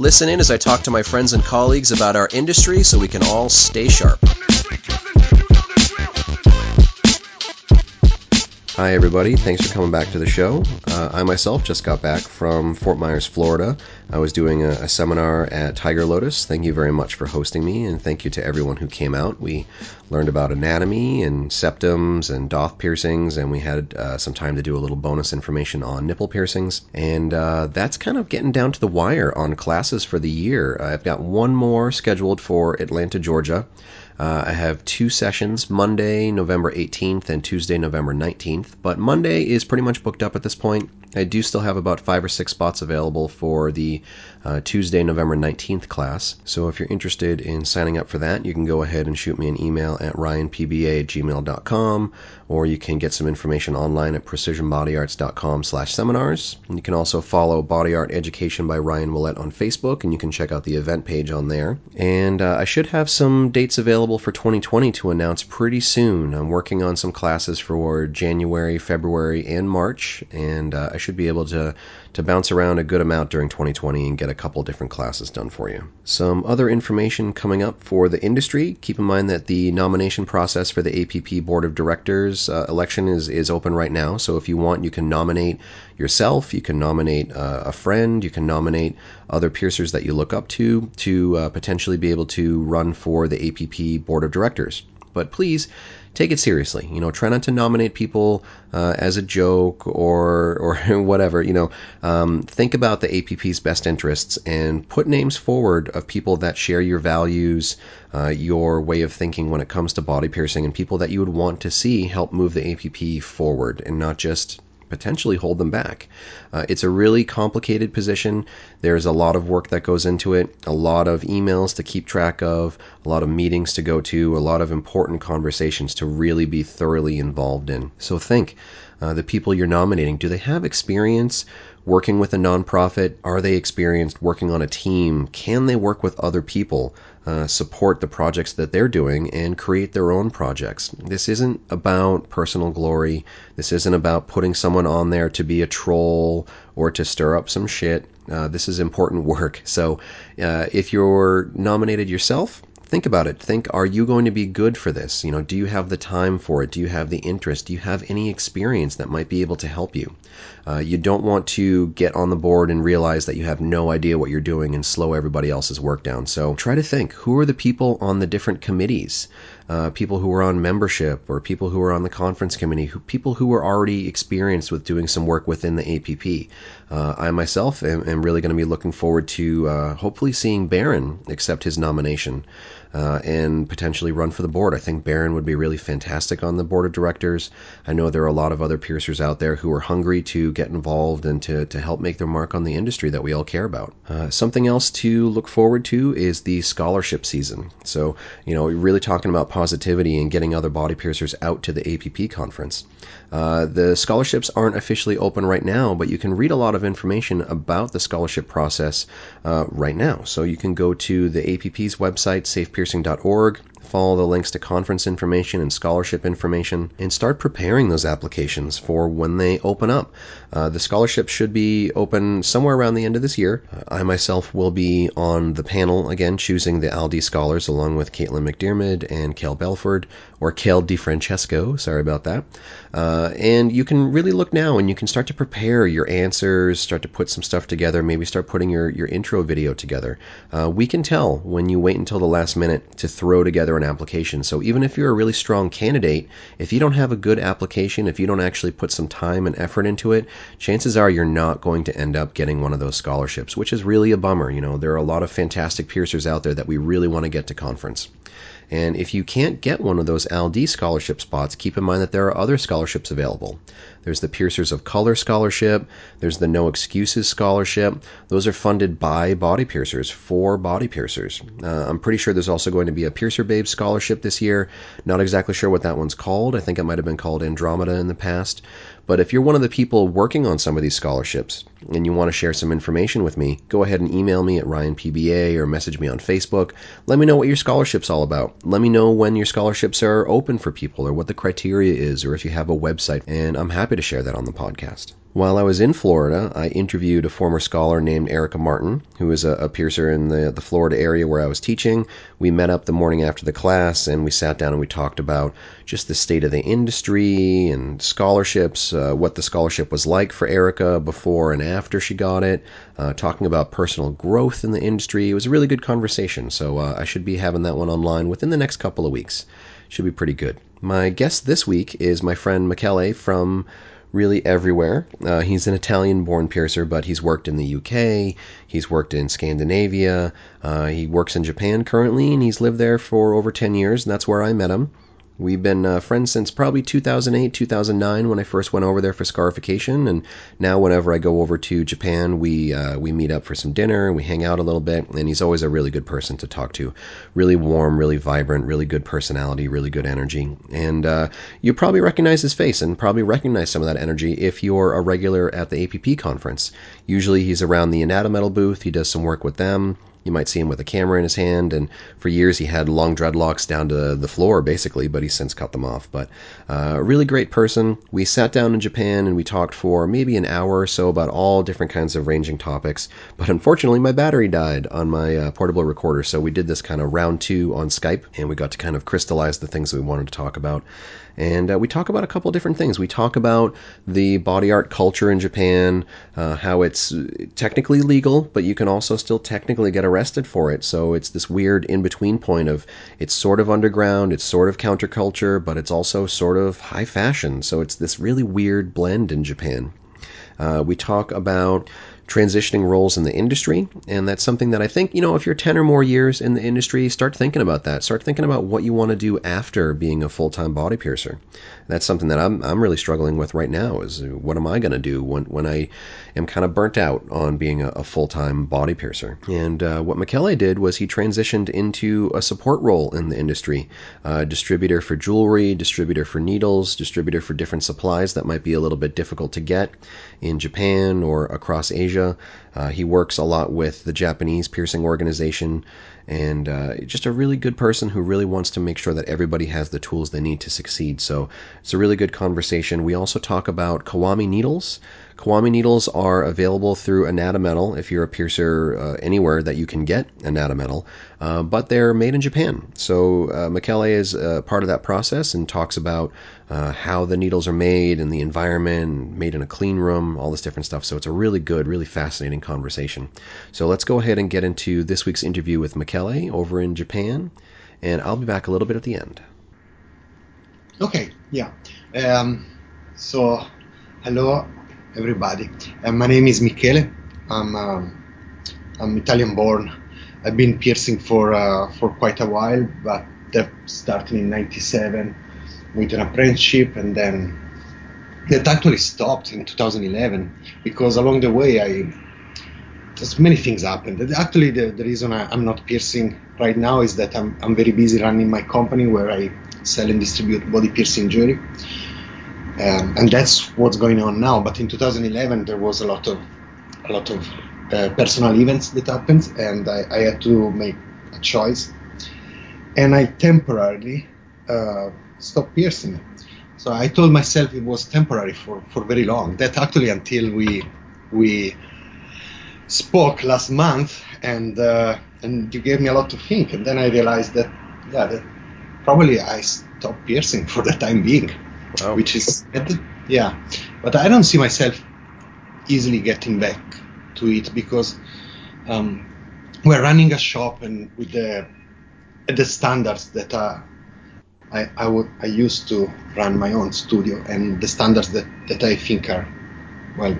Listen in as I talk to my friends and colleagues about our industry so we can all stay sharp. Hi, everybody. Thanks for coming back to the show. Uh, I myself just got back from Fort Myers, Florida. I was doing a, a, seminar at Tiger Lotus. Thank you very much for hosting me, and thank you to everyone who came out. We learned about anatomy and septums and daith piercings, and we had uh, some time to do a little bonus information on nipple piercings. And uh, that's kind of getting down to the wire on classes for the year. I've got one more scheduled for Atlanta, Georgia. Uh, I have two sessions Monday, November 18th, and Tuesday, November 19th. But Monday is pretty much booked up at this point. I do still have about five or six spots available for the uh, Tuesday, November 19th class. So if you're interested in signing up for that, you can go ahead and shoot me an email at ryanpba gmail.com or you can get some information online at precisionbodyarts.com slash seminars. You can also follow Body Art Education by Ryan Willett on Facebook and you can check out the event page on there. And uh, I should have some dates available for 2020 to announce pretty soon. I'm working on some classes for January, February, and March, and uh, I should be able to to bounce around a good amount during 2020 and get a couple different classes done for you. Some other information coming up for the industry. Keep in mind that the nomination process for the APP Board of Directors uh, election is, is open right now. So if you want, you can nominate yourself, you can nominate uh, a friend, you can nominate other piercers that you look up to to uh, potentially be able to run for the APP Board of Directors. But please take it seriously. You know, try not to nominate people uh, as a joke or or whatever. You know, um, think about the APP's best interests and put names forward of people that share your values, uh, your way of thinking when it comes to body piercing, and people that you would want to see help move the APP forward, and not just potentially hold them back. Uh, it's a really complicated position. There's a lot of work that goes into it, a lot of emails to keep track of, a lot of meetings to go to, a lot of important conversations to really be thoroughly involved in. So think uh, the people you're nominating, do they have experience? Working with a nonprofit, are they experienced working on a team? Can they work with other people? Uh, support the projects that they're doing and create their own projects. This isn't about personal glory. This isn't about putting someone on there to be a troll or to stir up some shit. Uh, this is important work. So uh, if you're nominated yourself, think about it. Think, are you going to be good for this? You know, do you have the time for it? Do you have the interest? Do you have any experience that might be able to help you? Uh, you don't want to get on the board and realize that you have no idea what you're doing and slow everybody else's work down. So try to think who are the people on the different committees? Uh, people who are on membership or people who are on the conference committee, who, people who are already experienced with doing some work within the APP. Uh, I myself am, am, really going to be looking forward to uh, hopefully seeing Baron accept his nomination uh, and potentially run for the board. I think Baron would be really fantastic on the board of directors. I know there are a lot of other piercers out there who are hungry to get involved and to, to help make their mark on the industry that we all care about. Uh, something else to look forward to is the scholarship season. So, you know, really talking about positivity and getting other body piercers out to the APP conference. Uh, the scholarships aren't officially open right now, but you can read a lot of information about the scholarship process uh, right now. So you can go to the APP's website, safepiercing.org, follow the links to conference information and scholarship information, and start preparing those applications for when they open up. Uh, the scholarship should be open somewhere around the end of this year. Uh, I myself will be on the panel again, choosing the Aldi scholars along with Caitlin McDermott and Kel Belford, or Kel DiFrancesco, sorry about that. Uh, and you can really look now and you can start to prepare your answers, start to put some stuff together, maybe start putting your, your intro video together. Uh, we can tell when you wait until the last minute to throw together an application. So even if you're a really strong candidate, if you don't have a good application, if you don't actually put some time and effort into it, chances are you're not going to end up getting one of those scholarships, which is really a bummer. You know, there are a lot of fantastic piercers out there that we really want to get to conference. And if you can't get one of those ALD scholarship spots, keep in mind that there are other scholarships available. There's the Piercers of Color Scholarship. There's the No Excuses Scholarship. Those are funded by body piercers for body piercers. Uh, I'm pretty sure there's also going to be a Piercer Babe Scholarship this year. Not exactly sure what that one's called. I think it might have been called Andromeda in the past. But if you're one of the people working on some of these scholarships and you want to share some information with me, go ahead and email me at ryanpba or message me on Facebook. Let me know what your scholarship's all about. Let me know when your scholarships are open for people or what the criteria is or if you have a website. And I'm happy to share that on the podcast. While I was in Florida, I interviewed a former scholar named Erica Martin, who is a, a, piercer in the, the Florida area where I was teaching. We met up the morning after the class and we sat down and we talked about just the state of the industry and scholarships, uh, what the scholarship was like for Erica before and after she got it, uh, talking about personal growth in the industry. It was a really good conversation, so uh, I should be having that one online within the next couple of weeks. Should be pretty good. My guest this week is my friend Michele from really everywhere. Uh, he's an Italian born piercer, but he's worked in the UK, he's worked in Scandinavia, uh, he works in Japan currently, and he's lived there for over 10 years, and that's where I met him. We've been uh, friends since probably 2008, 2009 when I first went over there for scarification, and now whenever I go over to Japan, we uh, we meet up for some dinner and we hang out a little bit. And he's always a really good person to talk to, really warm, really vibrant, really good personality, really good energy. And uh, you probably recognize his face and probably recognize some of that energy if you're a regular at the APP conference. Usually he's around the Anatometal booth. He does some work with them. You might see him with a camera in his hand, and for years he had long dreadlocks down to the floor, basically, but he's since cut them off. But uh, a really great person. We sat down in Japan and we talked for maybe an hour or so about all different kinds of ranging topics. But unfortunately, my battery died on my uh, portable recorder, so we did this kind of round two on Skype, and we got to kind of crystallize the things that we wanted to talk about. And uh, we talk about a couple different things. We talk about the body art culture in Japan, uh, how it's technically legal, but you can also still technically get arrested for it. So it's this weird in between point of it's sort of underground, it's sort of counterculture, but it's also sort of high fashion. So it's this really weird blend in Japan. Uh, we talk about transitioning roles in the industry. And that's something that I think, you know, if you're 10 or more years in the industry, start thinking about that. Start thinking about what you want to do after being a full time body piercer. That's something that I'm, I'm really struggling with right now is what am I going to do when, when I am kind of burnt out on being a, a full time body piercer? And uh, what Michele did was he transitioned into a support role in the industry uh, distributor for jewelry, distributor for needles, distributor for different supplies that might be a little bit difficult to get in Japan or across Asia. Uh, he works a lot with the Japanese piercing organization and uh, just a really good person who really wants to make sure that everybody has the tools they need to succeed. So it's a really good conversation. We also talk about Kiwami needles. Kiwami needles are available through Anatometal if you're a piercer uh, anywhere that you can get Anatometal, uh, but they're made in Japan. So uh, Michele is uh, part of that process and talks about uh, how the needles are made and the environment, made in a clean room, all this different stuff. So it's a really good, really fascinating conversation. So let's go ahead and get into this week's interview with Michele over in Japan, and I'll be back a little bit at the end. Okay, yeah. Um, so, hello everybody. Uh, my name is Michele. I'm um, I'm Italian born. I've been piercing for uh, for quite a while, but that started in '97 with an apprenticeship, and then that actually stopped in 2011 because along the way I just many things happened. Actually, the, the reason I, am not piercing right now is that I'm, I'm very busy running my company where I sell and distribute body piercing jewelry um, and that's what's going on now. But in 2011, there was a lot of a lot of uh, personal events that happened, and I, I, had to make a choice, and I temporarily uh, stopped piercing. So I told myself it was temporary for, for very long. That actually until we we spoke last month, and uh, and you gave me a lot to think, and then I realized that yeah, that probably I stopped piercing for the time being wow. which is yeah. But I don't see myself easily getting back to it because um, we're running a shop and with the the standards that are I, I would I used to run my own studio and the standards that, that I think are well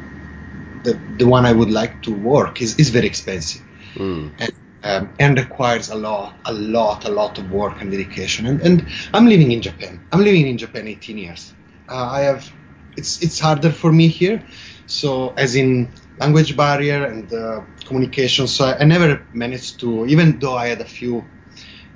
the the one I would like to work is, is very expensive mm. and um, and requires a lot a lot a lot of work and dedication and, and I'm living in Japan I'm living in Japan 18 years uh, I have it's it's harder for me here. So as in language barrier and uh, communication. So I, I, never managed to, even though I had a few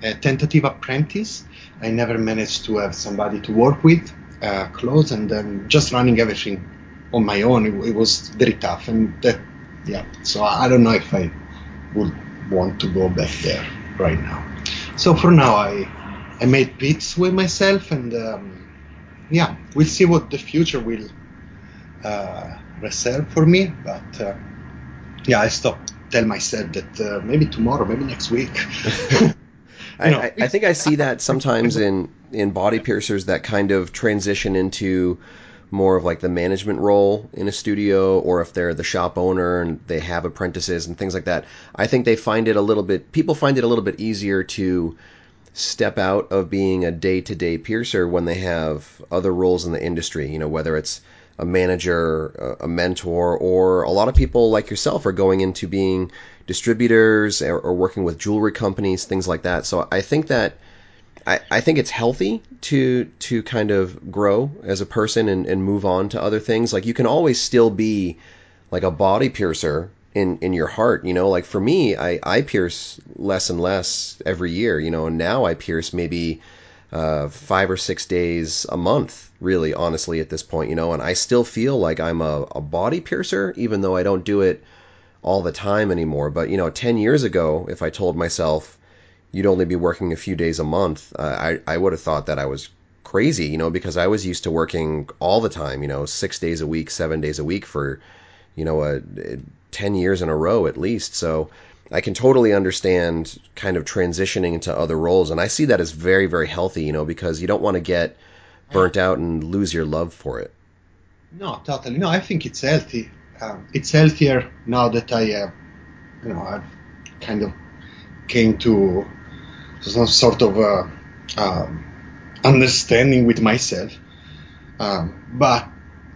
uh, tentative apprentice, I never managed to have somebody to work with uh, close and then just running everything on my own. It, it, was very tough and that, yeah. So I, I don't know if I would want to go back there right now. So for now, I I made peace with myself and um, yeah, we'll see what the future will uh, reserve for me. But uh, yeah, I stop tell myself that uh, maybe tomorrow, maybe next week. I, I, I, think I see that sometimes in in body piercers that kind of transition into more of like the management role in a studio, or if they're the shop owner and they have apprentices and things like that. I think they find it a little bit. People find it a little bit easier to step out of being a day to day piercer when they have other roles in the industry. You know, whether it's a manager, a mentor, or a lot of people like yourself are going into being distributors or, or working with jewelry companies, things like that. So I think that I, I think it's healthy to to kind of grow as a person and, and move on to other things. Like you can always still be like a body piercer in in your heart you know like for me i i pierce less and less every year you know and now i pierce maybe uh, five or six days a month really honestly at this point you know and i still feel like i'm a, a body piercer even though i don't do it all the time anymore but you know 10 years ago if i told myself you'd only be working a few days a month uh, i i would have thought that i was crazy you know because i was used to working all the time you know six days a week seven days a week for you know a 10 years in a row at least. So I can totally understand kind of transitioning into other roles. And I see that as very, very healthy, you know, because you don't want to get burnt out and lose your love for it. No, totally. No, I think it's healthy. Um, it's healthier now that I have, you know, I've kind of came to some sort of uh, um, understanding with myself. Um, but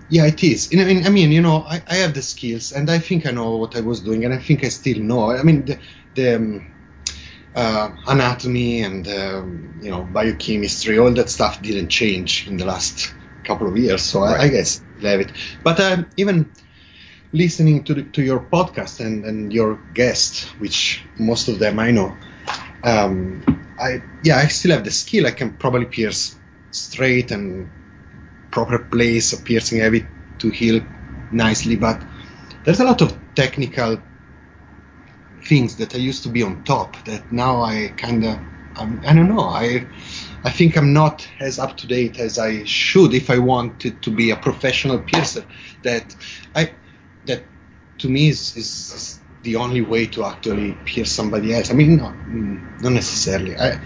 yeah, it is. I mean, I mean, you know, I, I have the skills, and I think I know what I was doing, and I think I still know. I mean, the, the um, uh, anatomy and um, you know biochemistry, all that stuff didn't change in the last couple of years. So right. I, I, guess I have it. But uh, even listening to the, to your podcast and, and your guests, which most of them I know, um, I yeah, I still have the skill. I can probably pierce straight and proper place, a piercing heavy to heal nicely, but there's a lot of technical things that I used to be on top that now I kind of I don't know I I think I'm not as up to date as I should if I wanted to be a professional piercer. That I that to me is, is, is the only way to actually pierce somebody else. I mean not, mm, not necessarily. I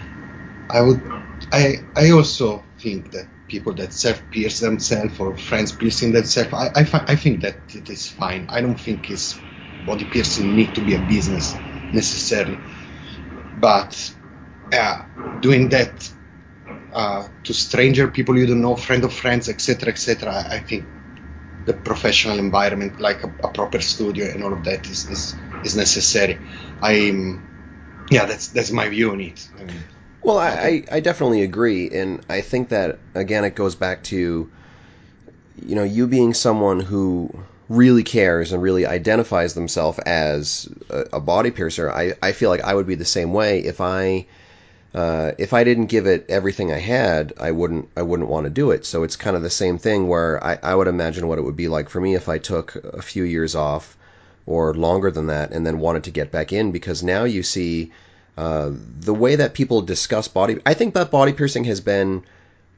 I would I I also think that people that self pierce themselves or friends piercing themselves. I, I, I think that it is fine. I don't think it's body piercing need to be a business necessarily. But uh, doing that uh, to stranger people you don't know, friend of friends, etc., etc., I, I think the professional environment, like a, a, proper studio and all of that, is is, is necessary. I'm, yeah, that's that's my view on it. I mean, well, I, I definitely agree, and I think that again it goes back to you know you being someone who really cares and really identifies themselves as a, a, body piercer. I, I feel like I would be the same way if I uh, if I didn't give it everything I had, I wouldn't I wouldn't want to do it. So it's kind of the same thing where I, I would imagine what it would be like for me if I took a few years off or longer than that and then wanted to get back in because now you see uh, the way that people discuss body, I think that body piercing has been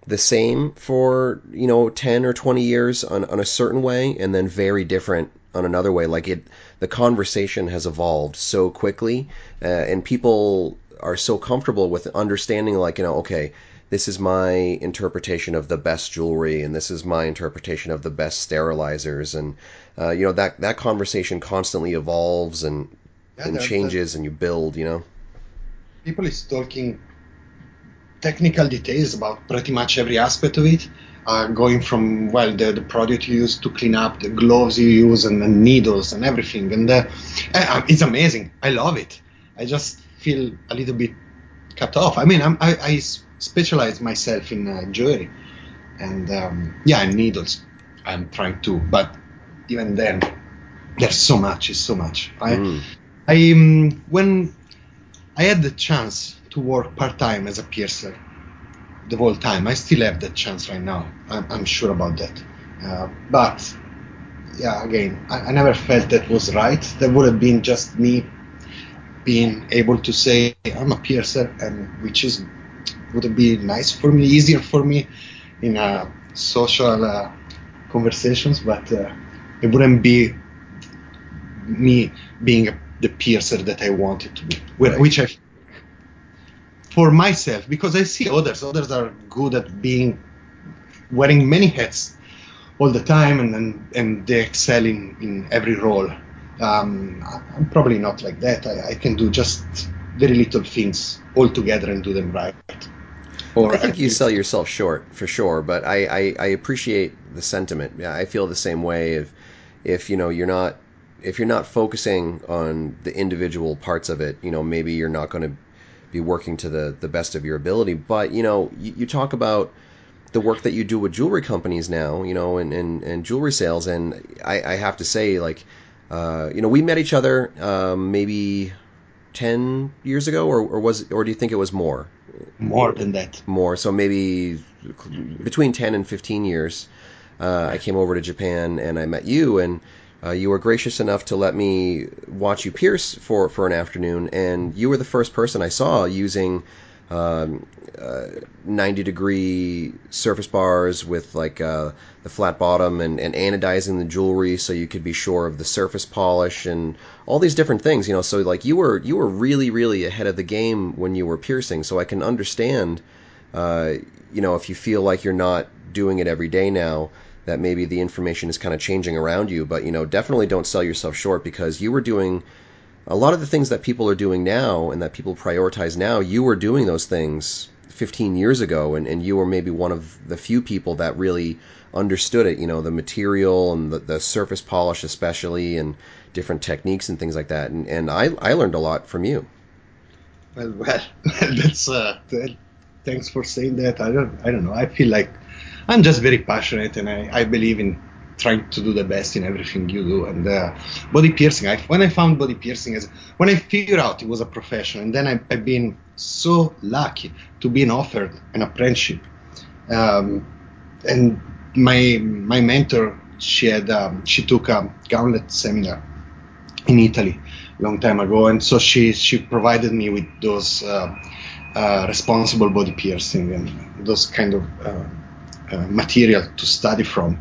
the same for you know 10 or 20 years on, on a certain way and then very different on another way. Like it the conversation has evolved so quickly uh, and people are so comfortable with understanding like you know okay this is my interpretation of the best jewelry and this is my interpretation of the best sterilizers and uh, you know that that conversation constantly evolves and yeah, and changes and you build you know people is talking technical details about pretty much every aspect of it. Uh, going from well the, the product you use to clean up the gloves you use and the needles and everything and uh, uh, it's amazing i love it i just feel a little bit cut off i mean I'm, i I specialize myself in uh, jewelry and um, yeah and needles I'm trying to. But even then, there's so much. It's so much. I, mm. I um, when I had the chance to work part time as a piercer the whole time. I still have that chance right now. I'm, I'm sure about that. Uh, but yeah, again, I, I, never felt that was right. That would have been just me being able to say I'm a piercer, and which is would have been nice for me, easier for me in uh, social uh, conversations, but uh, it wouldn't be me being a, the piercer that I wanted to be, which I for myself because I see others. Others are good at being wearing many hats all the time and and, and they excel in, in every role. Um, I'm probably not like that. I, I, can do just very little things all together and do them right. Or I think you sell yourself short for sure, but I, I, I appreciate the sentiment. I feel the same way. If if you know you're not if you're not focusing on the individual parts of it, you know maybe you're not going to be working to the, the best of your ability. But, you know, you, you talk about the work that you do with jewelry companies now, you know, and, and, and jewelry sales. And I, I have to say, like, uh, you know, we met each other um, maybe 10 years ago, or, or was or do you think it was more? More than that. More. So maybe between 10 and 15 years. Uh, I came over to Japan and I met you, and uh, you were gracious enough to let me watch you pierce for, for an afternoon, and you were the first person I saw using um, uh, 90 degree surface bars with like uh, the flat bottom and, and anodizing the jewelry so you could be sure of the surface polish and all these different things. You know, so like you were you were really really ahead of the game when you were piercing. So I can understand, uh, you know, if you feel like you're not doing it every day now that maybe the information is kind of changing around you. But you know, definitely don't sell yourself short because you were doing a lot of the things that people are doing now and that people prioritize now. You were doing those things 15 years ago, and, and you were maybe one of the few people that really understood it. You know, the material and the, the surface polish, especially, and different techniques and things like that. And and I I learned a lot from you. Well, well, that's uh, thanks for saying that. I don't I don't know. I feel like I'm just very passionate and I, I believe in trying to do the best in everything you do. And uh, body piercing, I, when I found body piercing, as when I figured out it was a profession, and then I, have been so lucky to be offered an apprenticeship. Um, and my my mentor, she had um, she took a gauntlet seminar in Italy a long time ago, and so she she provided me with those uh, uh, responsible body piercing and those kind of uh, material to study from.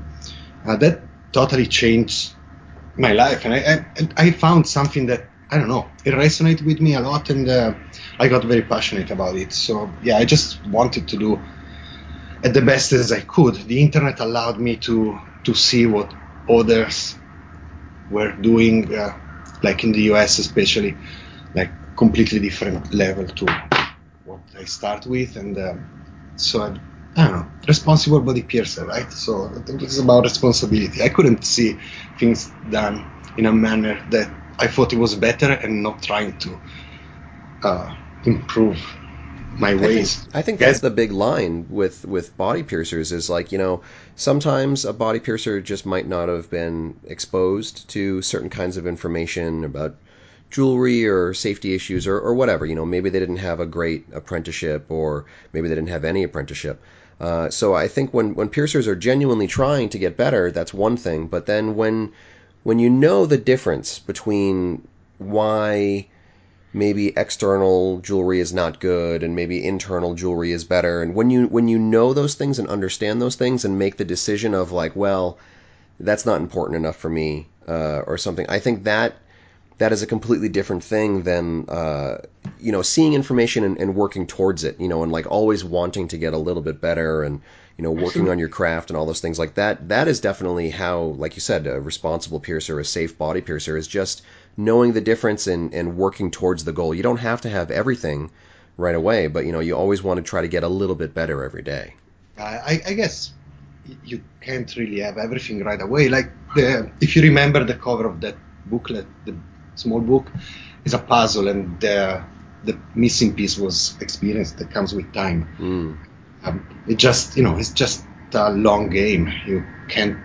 Uh, that totally changed my life, and I, I, I found something that I don't know it resonated with me a lot, and uh, I got very passionate about it. So yeah, I just wanted to do at the best as I could. The internet allowed me to to see what others were doing, uh, like in the US especially, like completely different level to what I start with, and uh, so I I don't know, responsible body piercer, right? So this is about responsibility. I couldn't see things done in a manner that I thought it was better and not trying to uh, improve my ways. I think, I think that's the big line with, with body piercers is like, you know, sometimes a body piercer just might not have been exposed to certain kinds of information about jewelry or safety issues or, or whatever. You know, maybe they didn't have a great apprenticeship or maybe they didn't have any apprenticeship. Uh, so I think when, when piercers are genuinely trying to get better, that's one thing. But then when when you know the difference between why maybe external jewelry is not good and maybe internal jewelry is better, and when you when you know those things and understand those things and make the decision of like, well, that's not important enough for me uh, or something, I think that that is a completely different thing than uh, you know seeing information and, and, working towards it you know and like always wanting to get a little bit better and you know working on your craft and all those things like that. That is definitely how like you said a responsible piercer a safe body piercer is just knowing the difference and, and working towards the goal. You don't have to have everything right away but you know you always want to try to get a little bit better every day. I, I guess you can't really have everything right away. Like the, if you remember the cover of that booklet the small book is a puzzle, and the the missing piece was experience that comes with time. Mm. Um, it just you know it's just a long game. You can't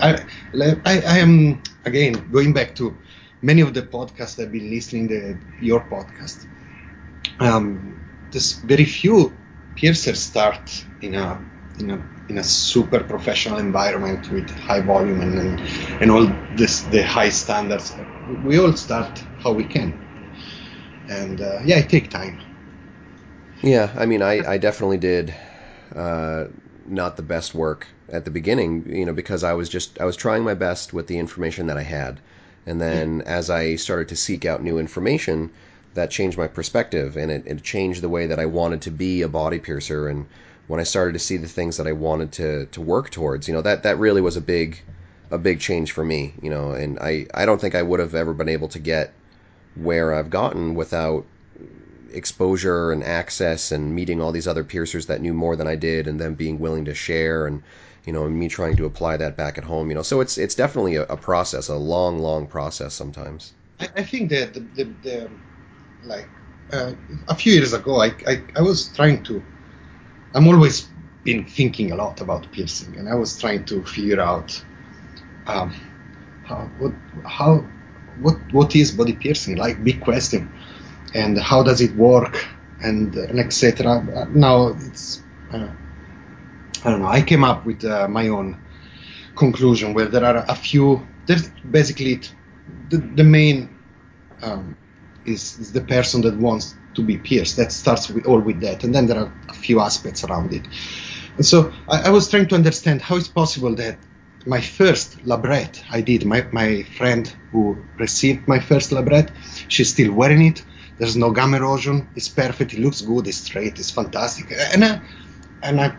I, I, I am again going back to many of the podcasts I've been listening to your podcast. Um, there's very few piercers start in a in a in a super professional environment with high volume and and, and all this the high standards. We all start how we can, and uh, yeah, it takes time. Yeah, I mean, I, I definitely did uh, not the best work at the beginning, you know, because I was just I was trying my best with the information that I had, and then as I started to seek out new information, that changed my perspective and it, it changed the way that I wanted to be a body piercer and when I started to see the things that I wanted to to work towards, you know, that that really was a big a big change for me, you know, and I I don't think I would have ever been able to get where I've gotten without exposure and access and meeting all these other piercers that knew more than I did and them being willing to share and you know me trying to apply that back at home you know. So it's it's definitely a, a process a long long process sometimes. I, I think that the, the, the like uh, a few years ago I, I I was trying to I'm always been thinking a lot about piercing, and I was trying to figure out um, how what how what what is body piercing like big question, and how does it work, and and etc. Now it's uh, I don't know. I came up with uh, my own conclusion where there are a few. There's basically the the main um, is, is the person that wants to be pierced. That starts with all with that, and then there are a few aspects around it. And so I, I was trying to understand how it's possible that my first labret I did, my, my friend who received my first labret, she's still wearing it. There's no gum erosion. It's perfect. It looks good. It's straight. It's fantastic. And I, and I,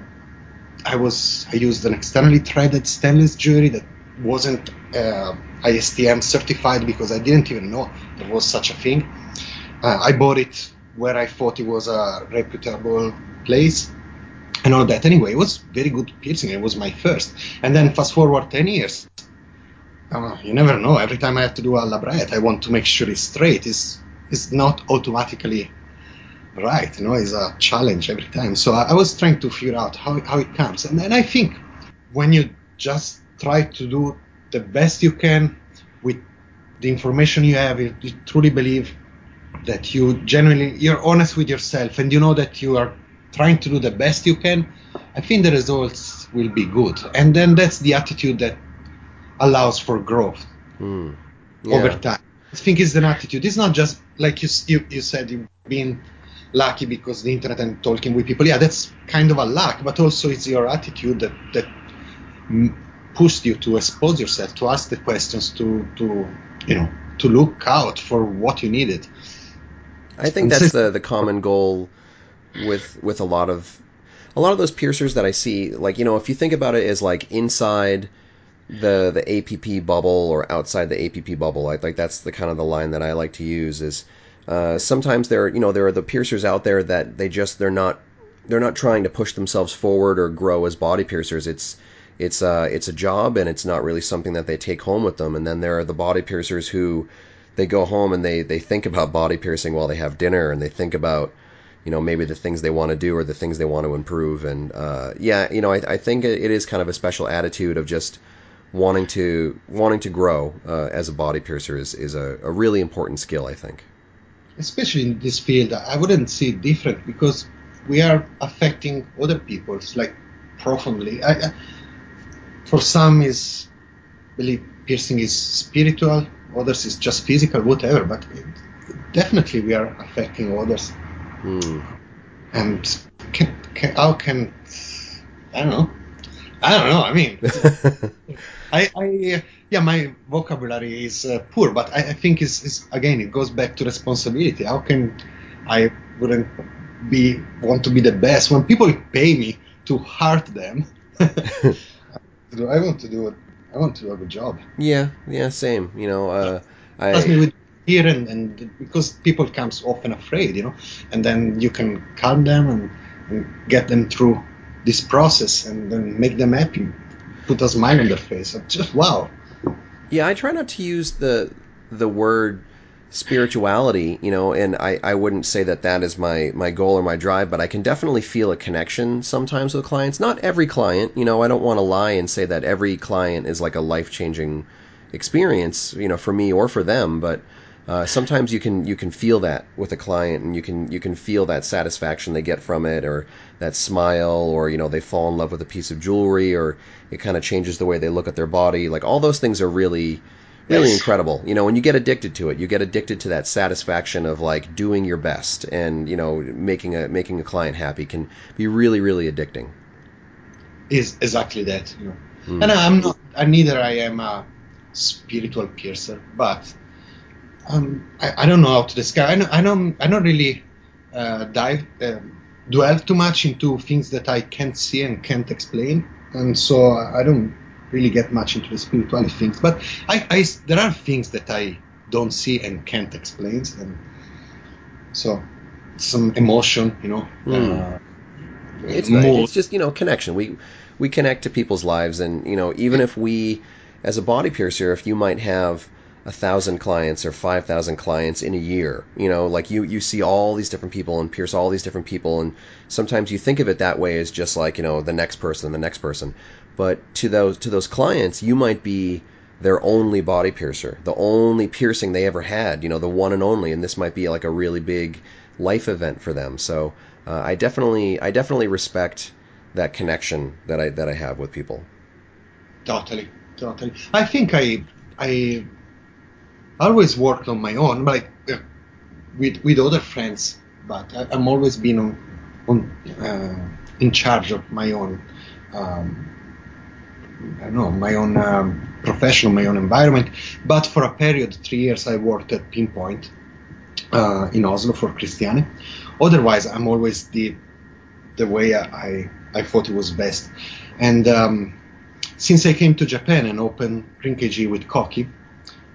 I was I used an externally threaded stainless jewelry that wasn't uh, ASTM certified because I didn't even know there was such a thing. Uh, I bought it where I thought it was a reputable place and all that. Anyway, it was very good piercing. It was my first. And then fast forward 10 years. Uh, you never know. Every time I have to do a labret, I want to make sure it's straight. It's, it's not automatically right. You know, it's a challenge every time. So I, I was trying to figure out how, how it comes. And, and I think when you just try to do the best you can with the information you have, you, you truly believe that you genuinely you're honest with yourself and you know that you are trying to do the best you can, I think the results will be good. And then that's the attitude that allows for growth mm. yeah. over time. I think it's an attitude. It's not just like you you, you said you've been lucky because the internet and talking with people. Yeah, that's kind of a luck, but also it's your attitude that that pushed you to expose yourself, to ask the questions, to to you know to look out for what you needed. I think that's the the common goal with with a lot of a lot of those piercers that I see. Like you know, if you think about it as like inside the the APP bubble or outside the APP bubble, I like that's the kind of the line that I like to use. Is uh, sometimes there you know there are the piercers out there that they just they're not they're not trying to push themselves forward or grow as body piercers. It's it's uh it's a job and it's not really something that they take home with them. And then there are the body piercers who they go home and they, they think about body piercing while they have dinner and they think about you know maybe the things they want to do or the things they want to improve. And uh, yeah you know I, I think it is kind of a special attitude of just wanting to wanting to grow uh, as a body piercer is, is a, a really important skill I think. Especially in this field I wouldn't see it different because we are affecting other people's like profoundly. I, I, for some is believe piercing is spiritual others is just physical, whatever. But it, definitely we are affecting others. Mm. And can, can, how can I don't know? I don't know. I mean, I, I yeah, my vocabulary is uh, poor, but I, I think is is again it goes back to responsibility. How can I wouldn't be want to be the best when people pay me to hurt them? I want to do it I want to do a good job. Yeah, yeah, same. You know, uh, I. Trust me with fear and, and because people comes often afraid, you know, and then you can calm them and, and get them through this process and then make them happy, put a smile on their face. Just wow. Yeah, I try not to use the the word spirituality, you know, and I, I wouldn't say that that is my, my goal or my drive, but I can definitely feel a connection sometimes with clients. Not every client, you know, I don't want to lie and say that every client is like a life changing experience, you know, for me or for them, but uh, sometimes you can you can feel that with a client, and you can you can feel that satisfaction they get from it, or that smile, or you know they fall in love with a piece of jewelry, or it kind of changes the way they look at their body. Like all those things are really really yes. incredible. You know, when you get addicted to it, you get addicted to that satisfaction of like doing your best, and you know making a making a client happy can be really really addicting. Is exactly that. You know. Mm. And I'm not. I neither I am a spiritual piercer, but um, I, I, don't know how to describe. I don't. I don't, I don't really uh, dive uh, dwell too much into things that I can't see and can't explain, and so I don't really get much into the spirituality things. But I, I there are things that I don't see and can't explain, and so some emotion, you know. Mm. Uh, it's, it's just you know connection. We we connect to people's lives, and you know even if we, as a body piercer, if you might have a thousand clients or five thousand clients in a year. You know, like you you see all these different people and pierce all these different people, and sometimes you think of it that way as just like you know the next person, the next person. But to those to those clients, you might be their only body piercer, the only piercing they ever had. You know, the one and only, and this might be like a really big life event for them. So uh, I definitely I definitely respect that connection that I that I have with people. Totally, totally. I think I I always worked on my own, like uh, with with other friends. But I, am always been on, on uh, in charge of my own. Um, I don't know my own um, profession, my own environment. But for a period, three years, I worked at Pinpoint uh, in Oslo for Christiane. Otherwise, I'm always the the way I I thought it was best. And um, since I came to Japan and opened KG with Koki,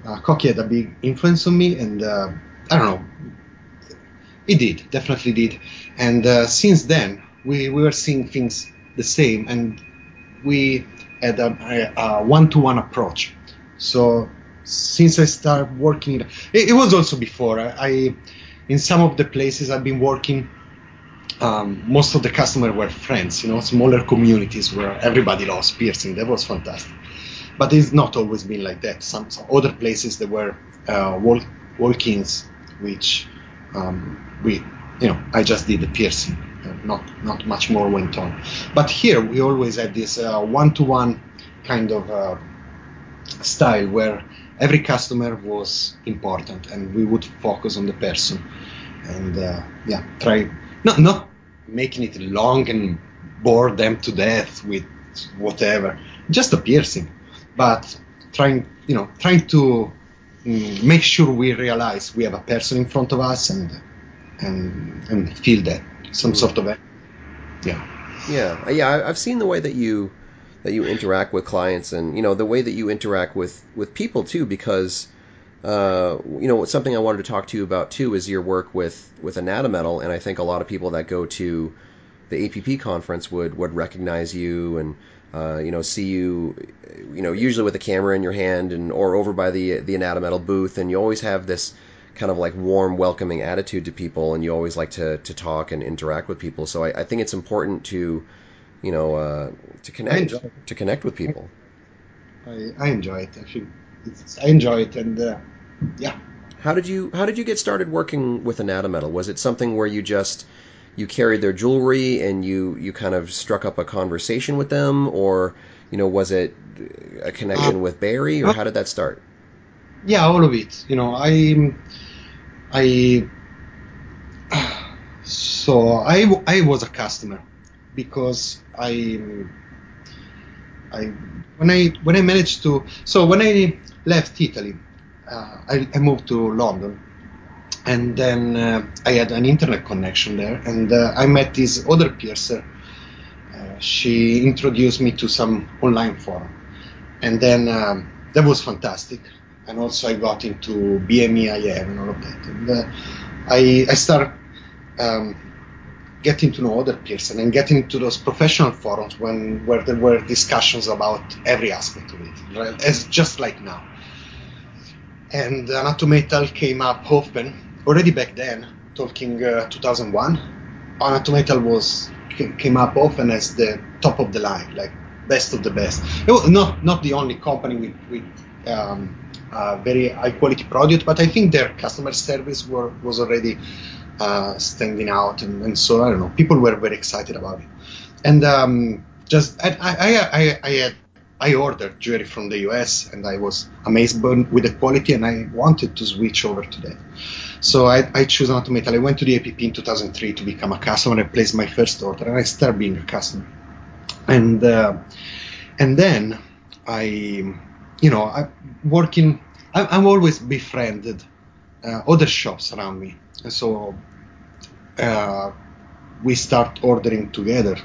uh, Koki had a big influence on me, and uh, I don't know, it did, definitely did. And uh, since then, we, we were seeing things the same, and we a, one-to-one approach. So since I started working, it, it was also before. I, I, in some of the places I've been working, um, most of the customers were friends, you know, smaller communities where everybody loves piercing. That was fantastic but it's not always been like that. Some, some other places there were uh, walk, walk-ins, which um, we, you know, I just did the piercing. Not not much more went on. But here we always had this uh, one-to-one kind of uh, style where every customer was important, and we would focus on the person, and uh, yeah, try not not making it long and bore them to death with whatever, just a piercing but trying, you know, trying to mm, make sure we realize we have a person in front of us and and and feel that some mm. sort of yeah. Yeah, yeah. I've seen the way that you that you interact with clients, and you know the way that you interact with with people too, because. Uh, you know, something I wanted to talk to you about too is your work with with Anatometal, and I think a lot of people that go to the APP conference would would recognize you and uh, you know, see you, you know, usually with a camera in your hand and or over by the the Anatometal booth, and you always have this kind of like warm, welcoming attitude to people, and you always like to to talk and interact with people. So I, I think it's important to, you know, uh, to connect to connect with people. I, I enjoy it. I think I enjoy it, and uh, yeah. How did you How did you get started working with Anatometal? Was it something where you just you carried their jewelry and you you kind of struck up a conversation with them, or you know was it a connection uh, with Barry, or how did that start? Yeah, all of it. You know, I I so I I was a customer because I I when I when I managed to so when I left Italy, uh, I, I moved to London and then uh, I had an internet connection there, and uh, I met this other piercer. Uh, she introduced me to some online forum, and then um, that was fantastic. And also I got into BME IAM and all of that, and uh, I I started um, getting to know other piercers and getting into those professional forums when where there were discussions about every aspect of it, right? as just like now and Anatometal came up open already back then, talking uh, 2001. Anatometal was came up often as the top of the line, like best of the best. It was not not the only company with, with um, very high quality product, but I think their customer service were, was already uh, standing out, and, and, so I don't know, people were very excited about it. And um, just I, I, I, I had I ordered jewelry from the US, and I was amazed with the quality, and I wanted to switch over to that. So I, I chose Anatometal. I went to the APP in 2003 to become a customer. I placed my first order, and I started being a customer. And uh, and then I, you know, I working. I'm always befriended uh, other shops around me, so uh, we start ordering together.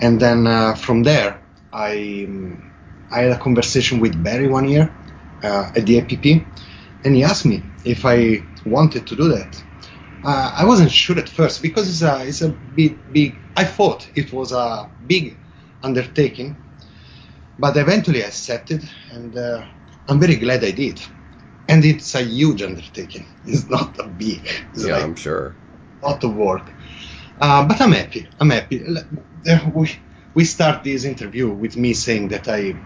And then uh, from there, I I had a conversation with Barry one year uh, at the APP, and he asked me if I wanted to do that. Uh, I wasn't sure at first because it's a it's a big big. I thought it was a big undertaking, but eventually I accepted, and uh, I'm very glad I did. And it's a huge undertaking. It's not a big. Yeah, like I'm sure. A lot of work. Uh, but I'm happy. I'm happy. We we start this interview with me saying that I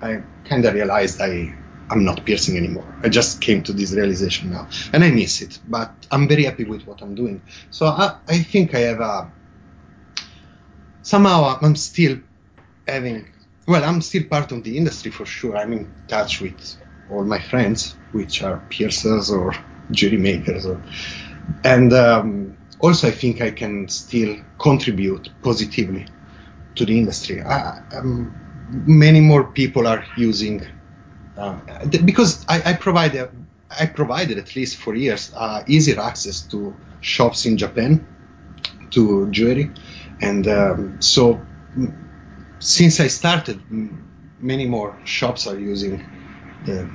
I kind of realized I I'm not piercing anymore. I just came to this realization now, and I miss it. But I'm very happy with what I'm doing. So I, I think I have a somehow I'm still having well, I'm still part of the industry for sure. I'm in touch with all my friends, which are piercers or jewelry makers, or, and um, also I think I can still contribute positively to the industry. I, um, many more people are using uh, because I, I provide a, I provided at least for years uh, easier access to shops in Japan to jewelry, and um, so since I started, many more shops are using the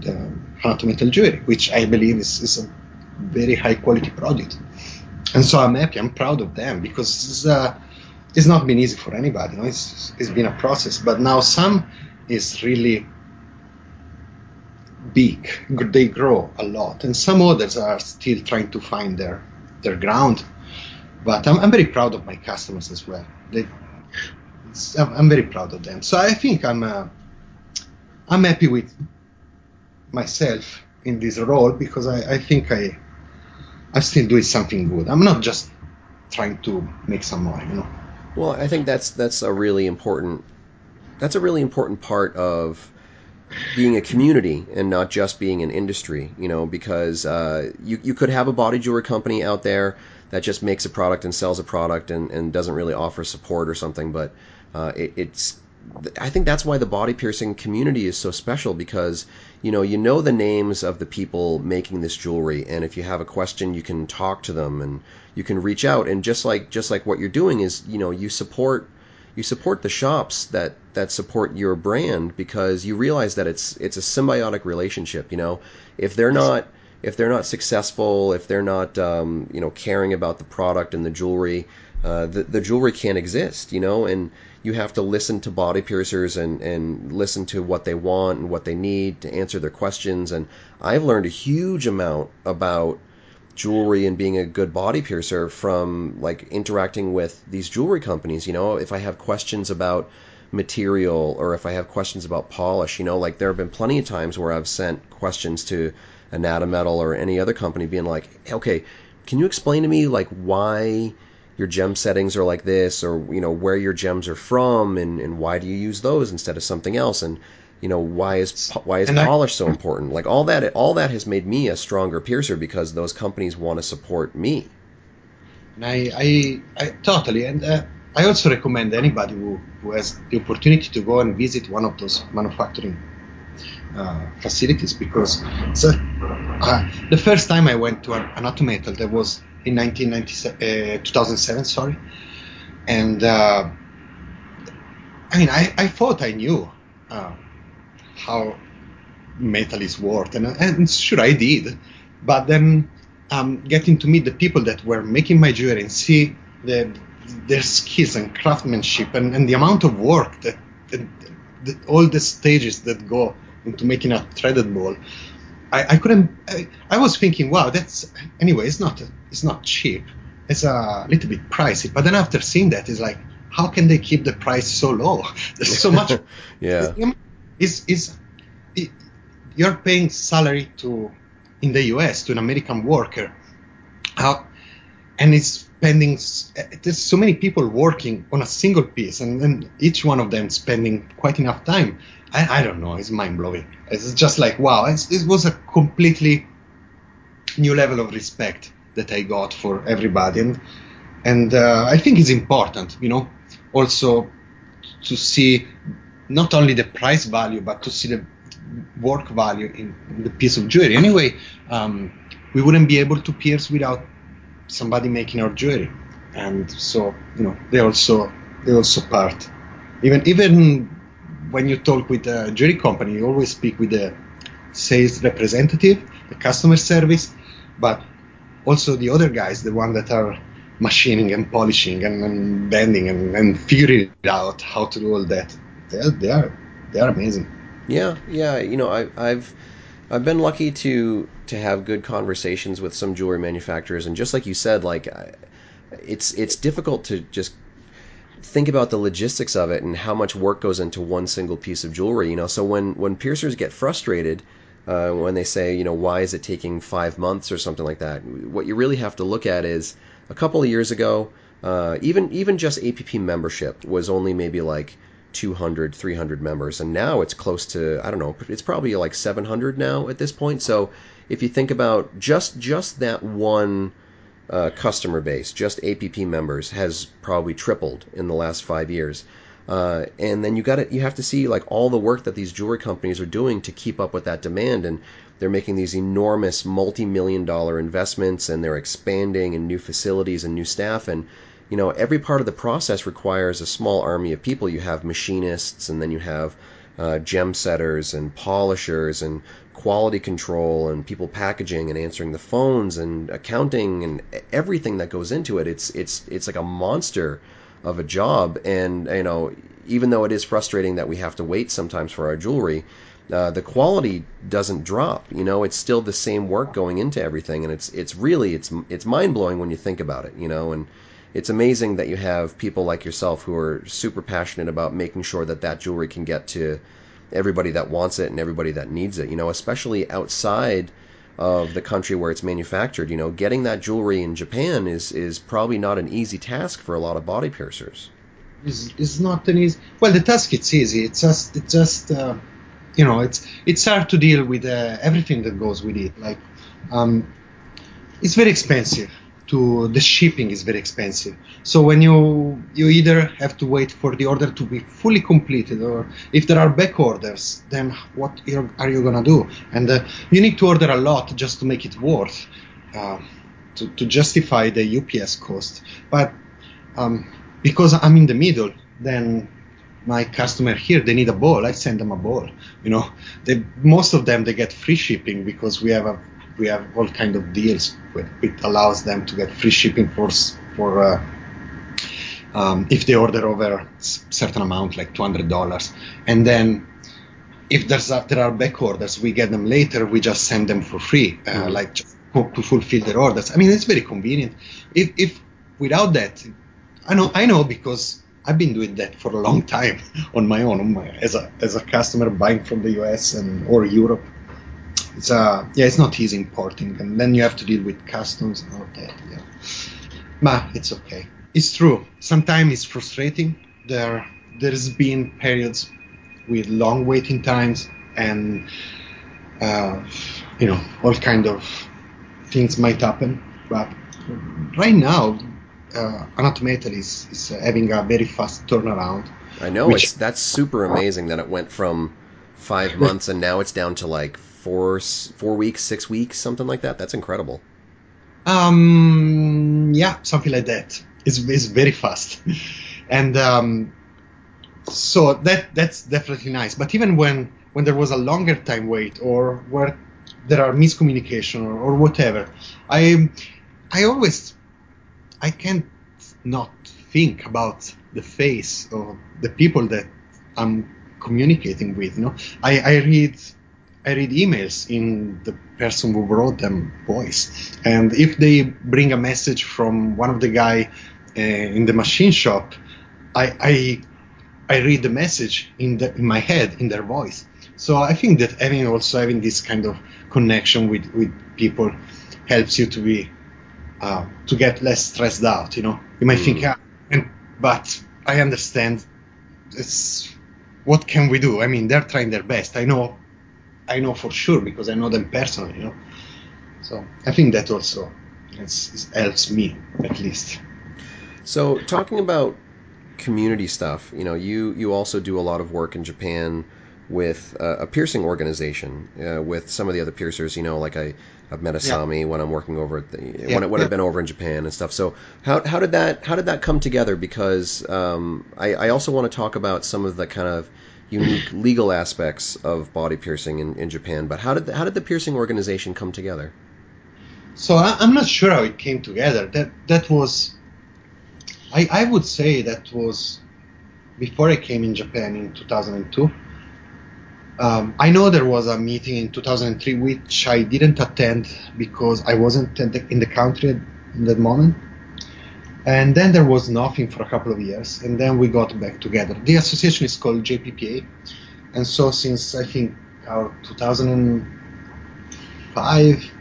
the Anatometal jewelry, which I believe is, is a very high quality product. And so I'm happy, I'm proud of them because it's, uh, it's not been easy for anybody. You know? it's, it's been a process, but now some is really big. They grow a lot, and some others are still trying to find their their ground. But I'm, I'm very proud of my customers as well. They, I'm, I'm, very proud of them. So I think I'm uh, I'm happy with myself in this role because I, I think I I'm still doing something good. I'm not just trying to make some money, you know. Well, I think that's that's a really important that's a really important part of being a community and not just being an industry, you know, because uh, you, you could have a body jewelry company out there that just makes a product and sells a product and, and doesn't really offer support or something, but uh, it, it's I think that's why the body piercing community is so special because you know you know the names of the people making this jewelry and if you have a question you can talk to them and you can reach out. And just like just like what you're doing is you know you support you support the shops that that support your brand because you realize that it's it's a symbiotic relationship you know? If they're not if they're not successful if they're not um, you know caring about the product and the jewelry uh, the, the jewelry can't exist you know? And you have to listen to body piercers and, and listen to what they want and what they need to answer their questions. And I've learned a huge amount about jewelry and being a good body piercer from like interacting with these jewelry companies. You know, if I have questions about material or if I have questions about polish, you know, like there have been plenty of times where I've sent questions to Anatometal or any other company being like, okay, can you explain to me like why your gem settings are like this, or you know where your gems are from, and, and why do you use those instead of something else, and you know why is why is and polish I, so important? Like all that, all that has made me a stronger piercer because those companies want to support me. I, I, I totally, and uh, I also recommend anybody who, who has the opportunity to go and visit one of those manufacturing uh, facilities because so, uh, the first time I went to an, Anatometal, there was in 1997, uh, 2007, sorry. And uh, I mean, I, I thought I knew uh, how metal is worked, and, and sure I did. But then um, getting to meet the people that were making my jewelry and see the, their skills and craftsmanship and, and the amount of work that, that, that all the stages that go into making a threaded ball, I, I couldn't. I, I, was thinking, wow, that's anyway. It's not it's not cheap. It's a little bit pricey. But then after seeing that, it's like, how can they keep the price so low? There's so much. yeah. Is is you're paying salary to in the U.S. to an American worker, how, and it's spending. There's so many people working on a single piece, and, and each one of them spending quite enough time I, I don't know. It's mind blowing. It's just like wow. it was a completely new level of respect that I got for everybody, and and uh, I think it's important, you know, also to see not only the price value but to see the work value in the piece of jewelry. Anyway, um, we wouldn't be able to pierce without somebody making our jewelry, and so you know they also they also part even even when you talk with a jewelry company, you always speak with the sales representative, the customer service, but also the other guys, the one that are machining and polishing and, and bending and, and, figuring out how to do all that. They're, they are they are amazing. Yeah, yeah. You know, I, I've I've been lucky to to have good conversations with some jewelry manufacturers, and just like you said, like it's it's difficult to just think about the logistics of it and how much work goes into one single piece of jewelry. You know, so when when piercers get frustrated. Uh, when they say, you know, why is it taking five months or something like that? What you really have to look at is a couple of years ago, uh, even even just APP membership was only maybe like 200, 300 members, and now it's close to I don't know, it's probably like 700 now at this point. So if you think about just just that one uh, customer base, just APP members, has probably tripled in the last five years. Uh, and then you got to you have to see like all the work that these jewelry companies are doing to keep up with that demand, and they're making these enormous multi-million dollar investments, and they're expanding in new facilities and new staff, and you know every part of the process requires a small army of people. You have machinists, and then you have uh, gem setters and polishers and quality control and people packaging and answering the phones and accounting and everything that goes into it. It's it's it's like a monster of a job, and you know even though it is frustrating that we have to wait sometimes for our jewelry. Uh, the quality doesn't drop. You know, it's still the same work going into everything, and it's it's really it's it's mind blowing when you think about it. You know, and it's amazing that you have people like yourself who are super passionate about making sure that that jewelry can get to everybody that wants it and everybody that needs it. You know, especially outside of the country where it's manufactured. You know, getting that jewelry in Japan is is probably not an easy task for a lot of body piercers. It's not an easy. Well, the task it's easy. It's just it's just uh, you know it's it's hard to deal with uh, everything that goes with it. Like um, it's very expensive to the shipping is very expensive. So when you you either have to wait for the order to be fully completed, or if there are back orders, then what are you gonna do? And uh, you need to order a lot just to make it worth uh, to, to justify the UPS cost. But um, because I'm in the middle, then my customer here they need a ball i send them a ball you know they most of them they get free shipping because we have a we have all kind of deals with it allows them to get free shipping for for uh, um, if they order over a certain amount like $200 and then if there's a, there are back orders we get them later we just send them for free uh, mm-hmm. like just to fulfill their orders. I mean it's very convenient. If, if without that i know i know because I've been doing that for a long time on my own, on my, as a as a customer buying from the US and or Europe it's uh yeah it's not easy importing and then you have to deal with customs and all that yeah. But it's okay. It's true. Sometimes it's frustrating. There there's been periods with long waiting times and uh, you know all kind of things might happen but right now uh, Anatometal is, is having a very fast turnaround. I know which, it's that's super amazing that it went from five months and now it's down to like four four weeks, six weeks, something like that. That's incredible. Um, yeah, something like that. It's, it's very fast, and um, so that that's definitely nice. But even when when there was a longer time wait or where there are miscommunication or, or whatever, I I always I can't not think about the face of the people that I'm communicating with. You know, I, I read I read emails in the person who wrote them voice, and if they bring a message from one of the guy uh, in the machine shop, I, I I read the message in the in my head in their voice. So I think that having also having this kind of connection with with people helps you to be uh, to get less stressed out. You know, you might mm. think, ah, and, but I understand. It's what can we do? I mean, they're trying their best. I know I know for sure because I know them personally, you know. So I think that also helps me at least. So talking about community stuff, you know, you you also do a lot of work in Japan with uh, a piercing organization uh, with some of the other piercers. You know, like I I've met Asami yeah. when I'm working over at the yeah, when, when yeah. I've been over in Japan and stuff. So how how did that how did that come together? Because um, I I also want to talk about some of the kind of unique legal aspects of body piercing in, in Japan. But how did the, how did the piercing organization come together? So I, am not sure how it came together. That that was, I I would say that was before I came in Japan in 2002. Um, I know there was a meeting in 2003 which I didn't attend because I wasn't in the, in the country in that moment. And then there was nothing for a couple of years, and then we got back together. The association is called JPPA, and so since I think our 2005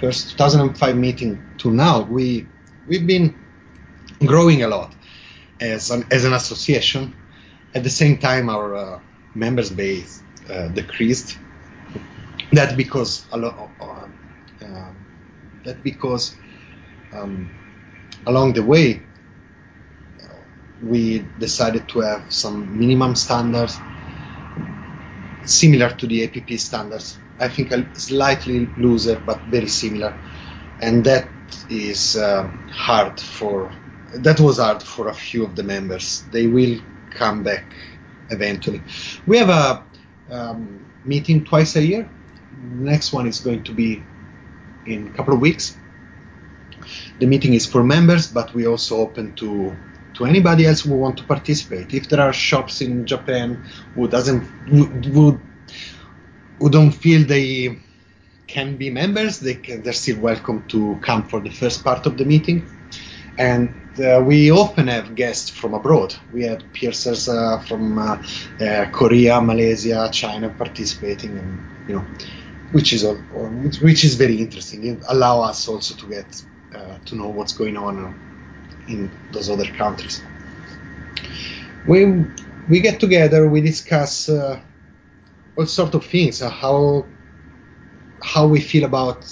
first 2005 meeting to now, we we've been growing a lot as an as an association. At the same time, our uh, members base uh, decreased. That because a lot. Uh, uh, that because um, along the way, we decided to have some minimum standards similar to the APP standards. I think slightly looser, but very similar. And that is uh, hard for, that was hard for a few of the members. They will come back eventually. We have a um, meeting twice a year. next one is going to be in a couple of weeks the meeting is for members, but we also open to to anybody else who want to participate. If there are shops in Japan who doesn't who, who don't feel they can be members, they can, they're still welcome to come for the first part of the meeting. And uh, we often have guests from abroad. We had piercers uh, from uh, uh Korea, Malaysia, China participating, and you know, which is which is very interesting. It allow us also to get to know what's going on in those other countries. We we get together, we discuss uh, all sort of things, uh, how how we feel about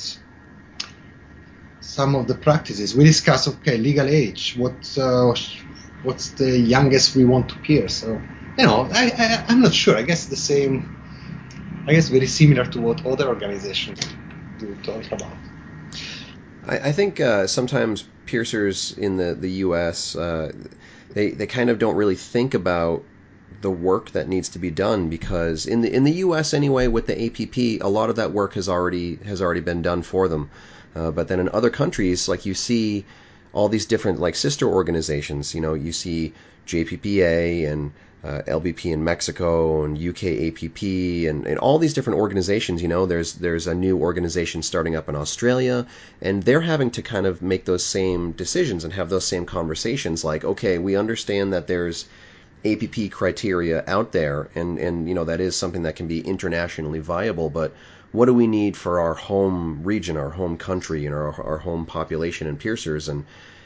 some of the practices. We discuss, okay, legal age, what uh, what's the youngest we want to pierce. So, you know, I, I I'm not sure. I guess the same. I guess very similar to what other organizations do talk about. I, I think uh, sometimes piercers in the the U.S. Uh, they they kind of don't really think about the work that needs to be done because in the in the U.S. anyway with the APP a lot of that work has already has already been done for them. Uh, but then in other countries, like you see all these different like sister organizations. You know, you see JPPA and uh, LBP in Mexico and UK APP and, and all these different organizations. You know, there's there's a new organization starting up in Australia, and they're having to kind of make those same decisions and have those same conversations. Like, okay, we understand that there's APP criteria out there, and and you know that is something that can be internationally viable, but what do we need for our home region, our home country, and our, our home population and piercers? And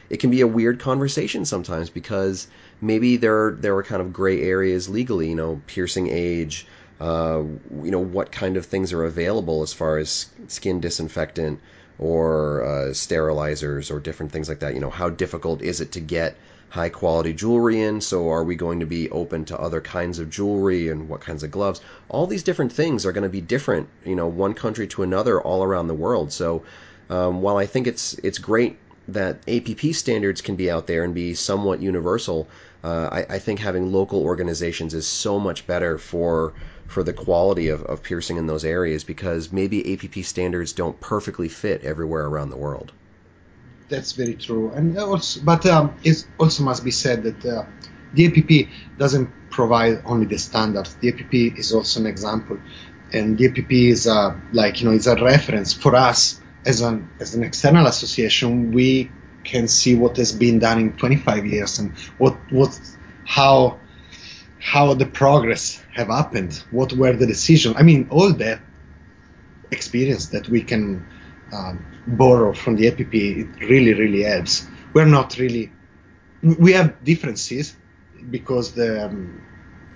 it can be a weird conversation sometimes because maybe there there are kind of gray areas legally, you know, piercing age, uh, you know, what kind of things are available as far as skin disinfectant or uh, sterilizers or different things like that. You know, how difficult is it to get high quality jewelry in? So are we going to be open to other kinds of jewelry and what kinds of gloves? All these different things are going to be different, you know, one country to another all around the world. So um, while I think it's it's great that APP standards can be out there and be somewhat universal, uh, I, I, think having local organizations is so much better for for the quality of, of piercing in those areas because maybe APP standards don't perfectly fit everywhere around the world. That's very true, and also, but um, it also must be said that uh, the APP doesn't provide only the standards. The APP is also an example. and the APP is a, like you know it's a reference for us as an as an external association. We can see what has been done in 25 years and what what how how the progress have happened. What were the decisions? I mean, all the experience that we can um, borrow from the APP, it really really helps. We're not really we have differences because the um,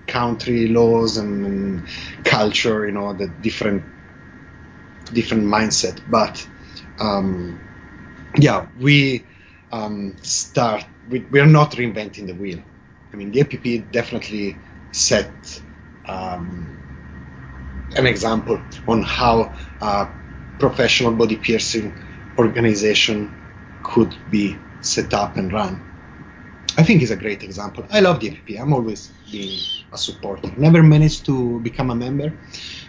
country laws and, and, culture, you know, the different different mindset. But um, yeah, we um, start. We, we are not reinventing the wheel. I mean, the APP definitely set um, an example on how a professional body piercing organization could be set up and run. I think is a great example. I love the APP. I'm always being a supporter. Never managed to become a member,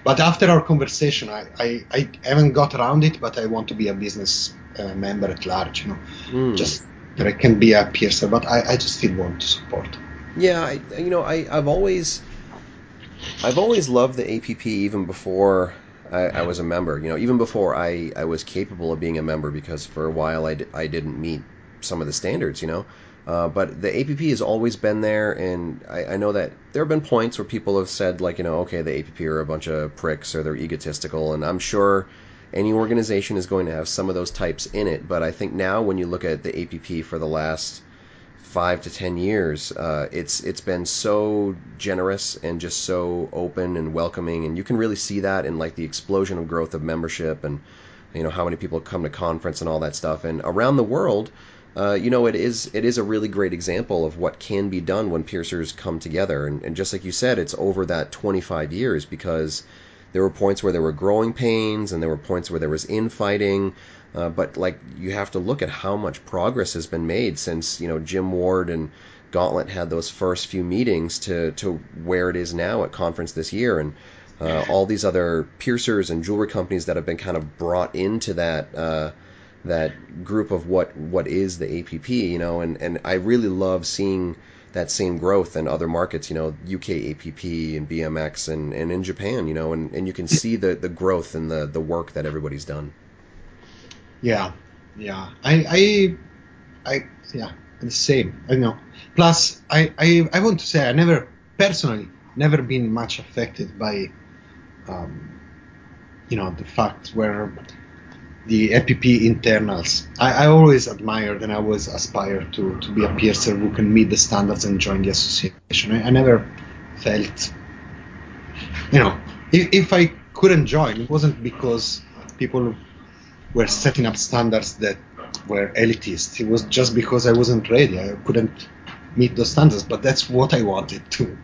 but after our conversation, I, I, I haven't got around it. But I want to be a business uh, member at large. You know, mm. just that I can be a piercer, but I, I just still want to support. Yeah, I, you know, I, I've always, I've always loved the APP even before I, I, was a member. You know, even before I, I was capable of being a member, because for a while I, d- I didn't meet some of the standards. You know, uh, but the APP has always been there, and I, I, know that there have been points where people have said, like, you know, okay, the APP are a bunch of pricks or they're egotistical, and I'm sure any organization is going to have some of those types in it. But I think now, when you look at the APP for the last five to ten years, uh, it's it's been so generous and just so open and welcoming, and you can really see that in like the explosion of growth of membership and you know how many people come to conference and all that stuff, and around the world uh, you know, it is it is a really great example of what can be done when piercers come together. And, and just like you said, it's over that 25 years because there were points where there were growing pains and there were points where there was infighting. Uh, but like you have to look at how much progress has been made since you know Jim Ward and Gauntlet had those first few meetings to to where it is now at conference this year and. Uh, all these other piercers and jewelry companies that have been kind of brought into that uh, that group of what what is the APP, you know, and and I really love seeing that same growth in other markets, you know, UK APP and BMX and, and in Japan, you know, and, and you can see the, the growth and the, the work that everybody's done. Yeah, yeah. I, I, I yeah, the same. I know. Plus, I, I, I want to say I never personally never been much affected by, um, you know, the fact where the APP internals. I, I, always admired and I always aspired to, to be a piercer who can meet the standards and join the association. I, I never felt, you know, if, if, I couldn't join, it wasn't because people were setting up standards that were elitist. It was just because I wasn't ready. I couldn't meet those standards, but that's what I wanted to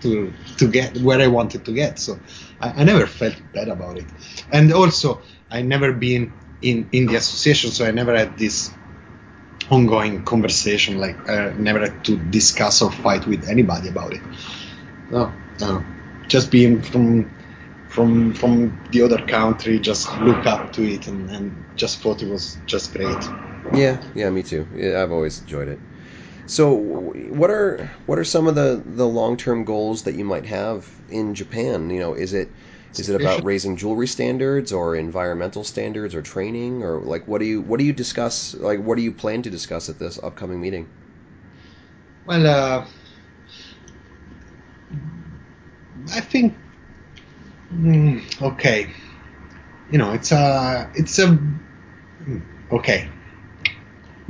to to get where I wanted to get. So I, I never felt bad about it. And also, I never been in in the association, so I never had this ongoing conversation. Like I never had to discuss or fight with anybody about it. No, no, just being from from from the other country, just look up to it and, and just thought it was just great. Yeah, yeah, me too. I've always enjoyed it. So, what are what are some of the the long term goals that you might have in Japan? You know, is it is it about raising jewelry standards or environmental standards or training or like what do you what do you discuss like what do you plan to discuss at this upcoming meeting? Well, uh, I think mm, okay. You know, it's a it's a mm, okay.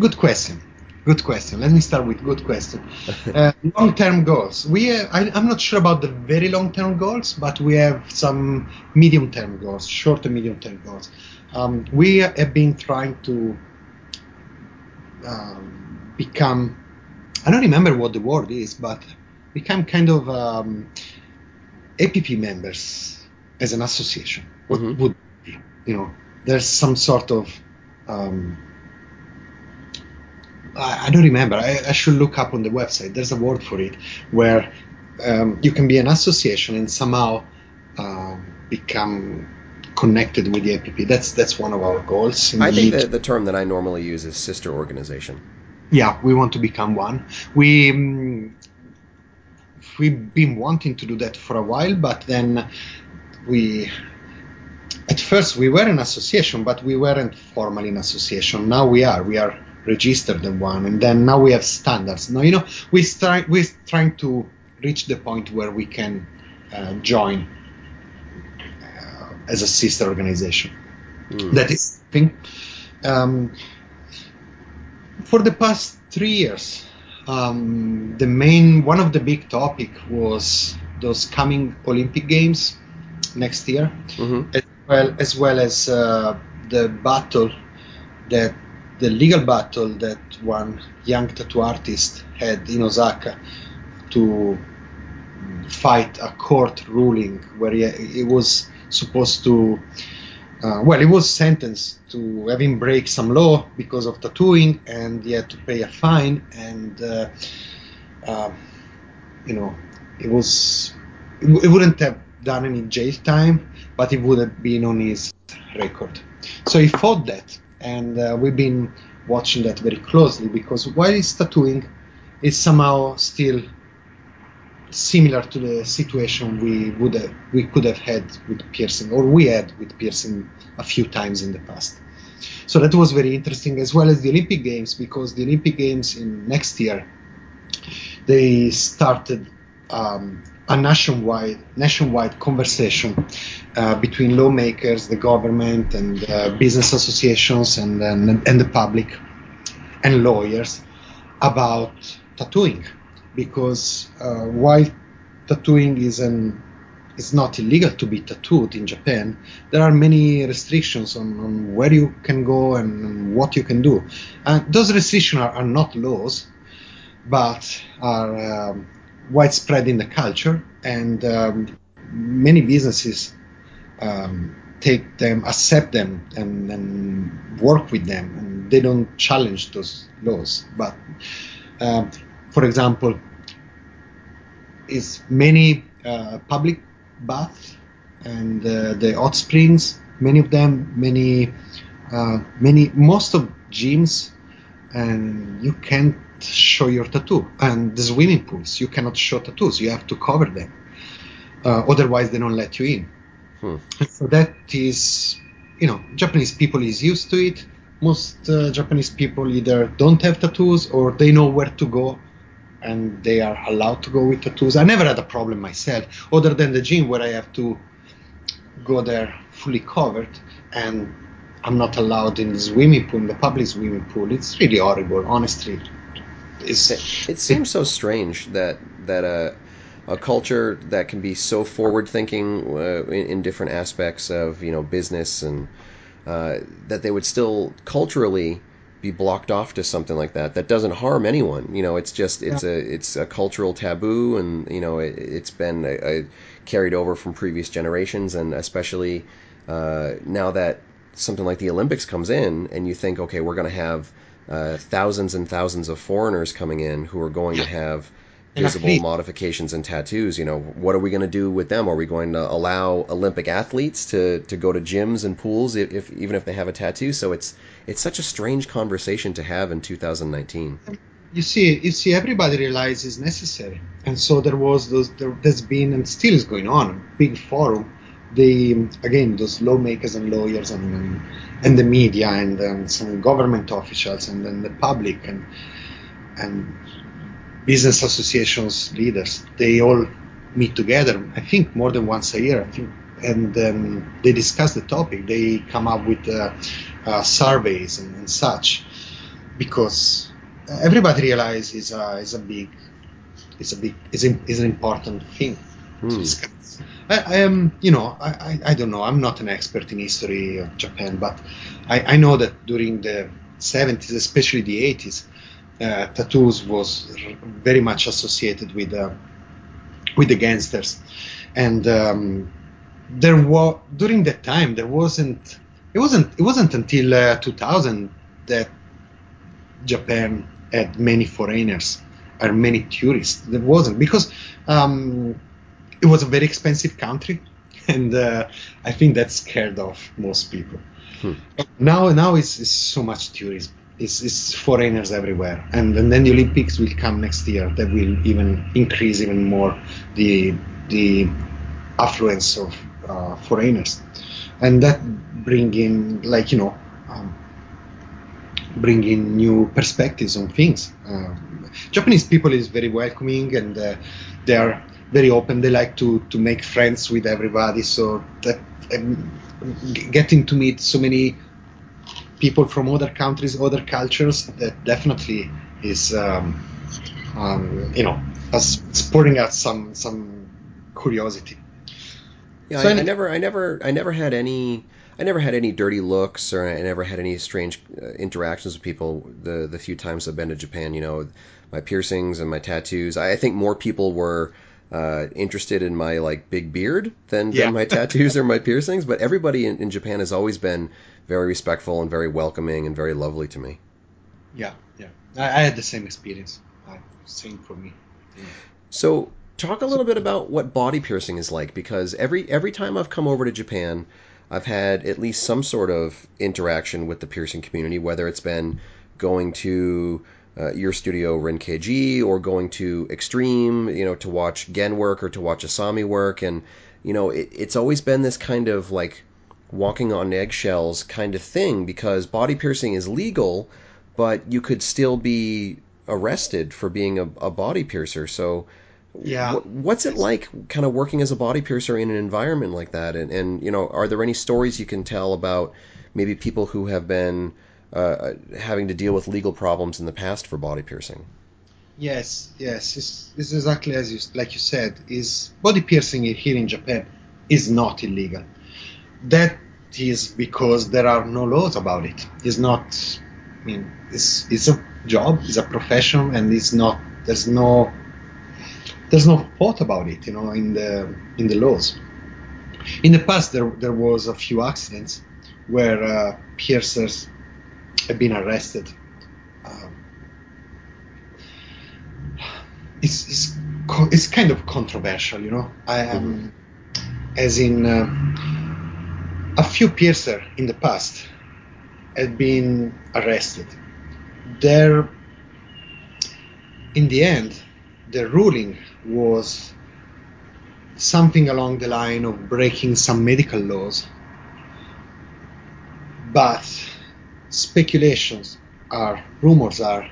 Good question. Good question. Let me start with good question. Uh, long-term goals. We, uh, I, am not sure about the very long-term goals, but we have some medium-term goals, short and medium-term goals. Um, we have been trying to um, become. I don't remember what the word is, but become kind of um, APP members as an association. What mm-hmm. would be, you know? There's some sort of um, I, I don't remember. I, I, should look up on the website. There's a word for it where um, you can be an association and somehow um, become connected with the APP. That's that's one of our goals. I think the, the term that I normally use is sister organization. Yeah, we want to become one. We um, we've been wanting to do that for a while, but then we at first we were an association, but we weren't formally an association. Now we are. We are registered in one, and then now we have standards. Now you know we try we're trying to reach the point where we can uh, join uh, as a sister organization. Mm. That is thing. Um, for the past three years, um, the main one of the big topic was those coming Olympic Games next year, mm-hmm. as well as well as uh, the battle that the legal battle that one young tattoo artist had in Osaka to fight a court ruling where he, he was supposed to uh, well, he was sentenced to having break some law because of tattooing, and he had to pay a fine. And uh, uh, you know, it was it wouldn't have done any jail time, but it would have been on his record. So he fought that, and uh, we've been watching that very closely because while he's tattooing, it's somehow still similar to the situation we would have, we could have had with piercing, or we had with piercing a few times in the past. So that was very interesting, as well as the Olympic Games, because the Olympic Games in next year they started um, a nationwide nationwide conversation uh, between lawmakers, the government, and uh, business associations, and, and and the public and lawyers about tattooing because uh, while tattooing is an it's not illegal to be tattooed in Japan. There are many restrictions on, on where you can go and, what you can do. And those restrictions are, are not laws, but are um, widespread in the culture, and um, many businesses um, take them, accept them, and, and, work with them, and they don't challenge those laws. But uh, for example, is many uh, public baths and uh, the hot springs. Many of them, many, uh, many, most of gyms, and you show your tattoo. And the swimming pools, you cannot show tattoos. You have to cover them. Uh, otherwise, they don't let you in. Hmm. So that is, you know, Japanese people is used to it. Most uh, Japanese people either don't have tattoos or they know where to go and they are allowed to go with tattoos. I never had a problem myself, other than the gym where I have to go there fully covered, and I'm not allowed in the swimming pool, in the public swimming pool. It's really horrible, honestly. It's, it seems so strange that that a a culture that can be so forward thinking uh, in, in, different aspects of you know business and uh, that they would still culturally be blocked off to something like that that doesn't harm anyone you know it's just it's yeah. a it's a cultural taboo and you know it, has been a, a carried over from previous generations and especially uh, now that something like the olympics comes in and you think okay we're going to have uh, thousands and thousands of foreigners coming in who are going to have visible modifications and tattoos. You know, what are we going to do with them? Are we going to allow Olympic athletes to, to go to gyms and pools if, if even if they have a tattoo? So it's it's such a strange conversation to have in 2019. You see, you see, everybody realizes it's necessary, and so there was those. There, has been and still is going on a big forum. The again, those lawmakers and lawyers and and, and the media and um, some government officials and then the public and and business associations leaders. They all meet together. I think more than once a year. I think, and um, they discuss the topic. They come up with uh, uh, surveys and, and, such because everybody realizes uh, is a big, is a big, is, is an important thing hmm. I, am, you know, I, I, I, don't know. I'm not an expert in history of Japan, but I, I know that during the 70s, especially the 80s, uh, tattoos was very much associated with uh, with the gangsters, and um, there was during that time there wasn't it wasn't it wasn't until uh, 2000 that Japan had many foreigners or many tourists. There wasn't because um, it was a very expensive country, and uh, I think that scared off most people. Hmm. Now, now it's, it's so much tourism it's, it's foreigners everywhere. And, and then the Olympics will come next year. That will even increase even more the the affluence of uh, foreigners, and that bring in like you know. Um, bring in new perspectives on things. Uh, Japanese people is very welcoming and uh, they are very open. They like to, to make friends with everybody. So that um, getting to meet so many people from other countries, other cultures, that definitely is, um, um, you know, as spurring out some some curiosity. Yeah, so I, I, never, I never, I never had any. I never had any dirty looks, or I never had any strange uh, interactions with people. The the few times I've been to Japan, you know, my piercings and my tattoos. I, I think more people were uh, interested in my like big beard than, yeah. than my tattoos or my piercings. But everybody in, in, Japan has always been very respectful and very welcoming and very lovely to me. Yeah, yeah, I, I had the same experience. Uh, same for me. Yeah. So talk a little bit about what body piercing is like because every every time I've come over to Japan, I've had at least some sort of interaction with the piercing community, whether it's been going to uh, your studio Renkeji or going to Extreme, you know, to watch Gen work or to watch Asami work, and you know, it, it's always been this kind of like walking on eggshells kind of thing because body piercing is legal, but you could still be arrested for being a, a body piercer. So yeah. what's it like kind of working as a body piercer in an environment like that? And, and, you know, are there any stories you can tell about maybe people who have been uh, having to deal with legal problems in the past for body piercing? Yes, yes. It's, it's exactly as you, like you said, is body piercing here in Japan is not illegal. That is because there are no laws about it. It's not, I mean, it's, it's a job, it's a profession, and it's not, there's no there's no thought about it, you know, in the in the laws. In the past, there there was a few accidents where uh, piercers have been arrested. Um, it's, it's it's kind of controversial, you know. I am, mm-hmm. as in uh, a few piercer in the past had been arrested. There, in the end, the ruling was something along the line of breaking some medical laws. But speculations are, rumors are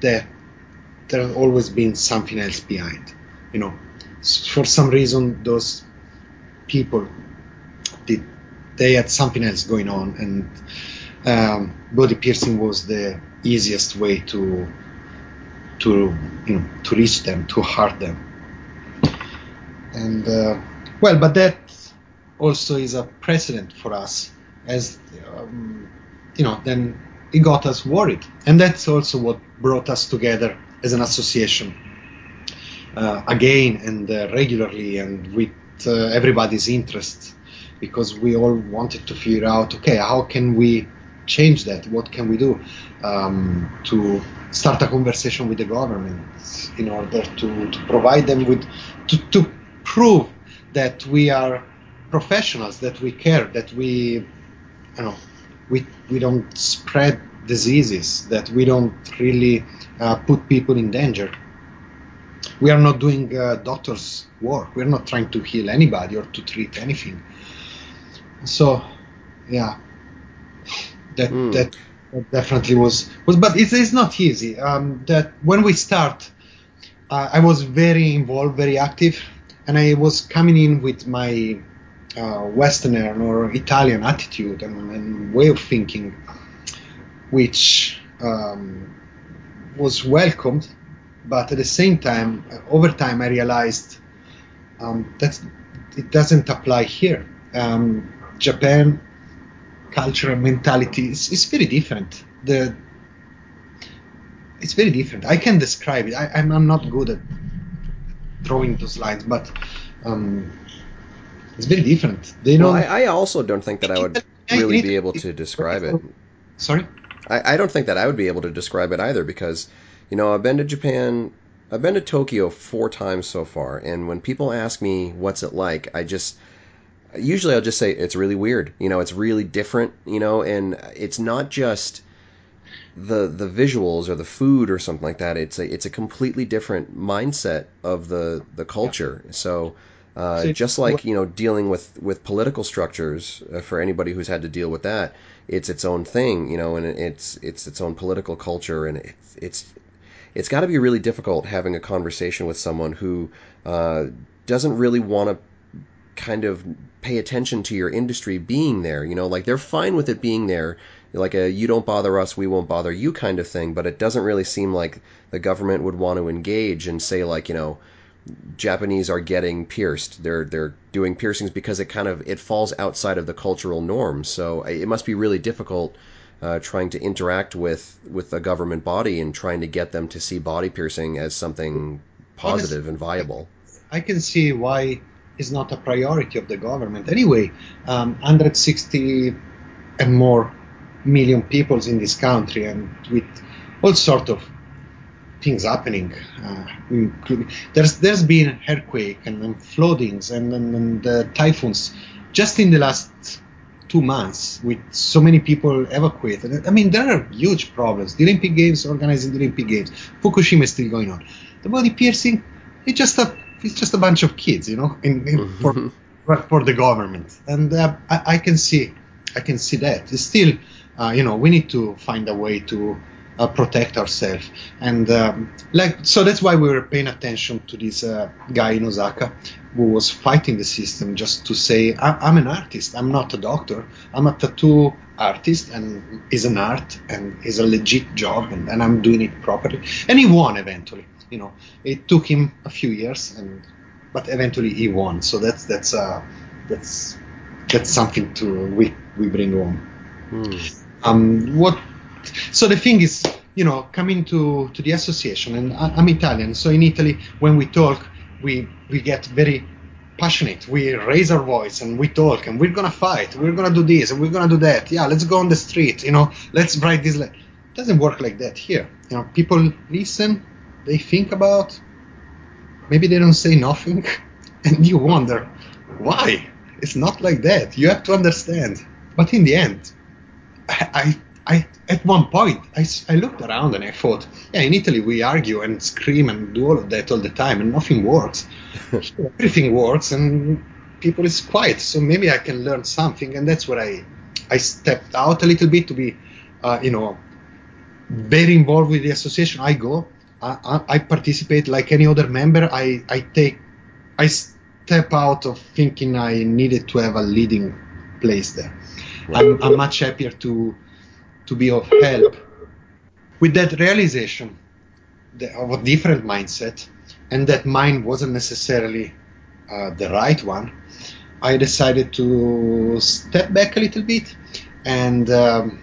that there has always been something else behind. You know, for some reason, those people did they had something else going on, and um, body piercing was the easiest way to to you know to reach them, to hurt them. And uh, well, but that also is a precedent for us, as um, you know. Then it got us worried, and that's also what brought us together as an association uh, again and uh, regularly, and with uh, everybody's interest, because we all wanted to figure out, okay, how can we change that? What can we do um, to start a conversation with the government in order to, to provide them with to, to prove that we are professionals, that we care, that we you know we we don't spread diseases, that we don't really uh, put people in danger. We are not doing uh, doctors' work. We're not trying to heal anybody or to treat anything. So, yeah, that mm. that definitely was was but it is it's not easy um, that when we start uh, i was very involved very active and i was coming in with my uh, western or italian attitude and, and, way of thinking which um, was welcomed but at the same time over time i realized um, that it doesn't apply here um, japan culture and mentality is, is very different. The it's very different. I can describe it. I, am not good at drawing those lines, but um, it's very different. They know. Well, I, I, also don't think that I would really be able to describe it. Sorry. I, I don't think that I would be able to describe it either because, you know, I've been to Japan, I've been to Tokyo four times so far, and when people ask me what's it like, I just usually I'll just say it's really weird. You know, it's really different. You know, and it's not just the the visuals or the food or something like that. It's a it's a completely different mindset of the the culture. Yeah. So. Uh, so just like you know, dealing with with political structures uh, for anybody who's had to deal with that, it's its own thing, you know, and it's it's its own political culture, and it's it's it's got to be really difficult having a conversation with someone who uh, doesn't really want to kind of pay attention to your industry being there. You know, like they're fine with it being there, like a you don't bother us, we won't bother you kind of thing. But it doesn't really seem like the government would want to engage and say like, you know, Japanese are getting pierced. They're they're doing piercings because it kind of it falls outside of the cultural norms. So it must be really difficult uh, trying to interact with with a government body and trying to get them to see body piercing as something positive and viable. I can see why it's not a priority of the government. Anyway, um, 160 and more million people in this country, and with all sort of things happening. Uh, there's there's been earthquake and, and floodings and, and, and uh, typhoons just in the last two months with so many people evacuated. I mean, there are huge problems. The Olympic Games, organizing the Olympic Games, Fukushima is still going on. The body piercing, it's just a it's just a bunch of kids, you know, in, in, mm-hmm. for for the government, and uh, I, I, can see I can see that. It's still, uh, you know, we need to find a way to uh, protect ourselves. And um, like so, that's why we were paying attention to this uh, guy in Osaka who was fighting the system just to say, I- am an artist. I'm not a doctor. I'm a tattoo artist, and it's an art, and it's a legit job, and, and I'm doing it properly. And he won eventually. You know, it took him a few years, and but eventually he won. So that's that's uh, that's that's something to we we bring home. Hmm. Um, what so the thing is, you know, coming to, to the association, and I, I'm Italian, so in Italy, when we talk, we, we get very passionate. We raise our voice and we talk and we're gonna fight. We're gonna do this and we're gonna do that. Yeah, let's go on the street. You know, let's write this. It doesn't work like that here. You know, people listen, they think about. Maybe they don't say nothing, and you wonder why. It's not like that. You have to understand. But in the end, I, I at one point I, I looked around and I thought, yeah, in Italy we argue and scream and do all of that all the time and nothing works. Everything works and people is quiet. So maybe I can learn something, and that's where I I stepped out a little bit to be, uh, you know, very involved with the association. I go, I, I participate like any other member. I I take, I step out of thinking I needed to have a leading place there. Right. I'm, I'm much happier to to be of help. With that realization of a different mindset, and that mine wasn't necessarily uh, the right one, I decided to step back a little bit and, um,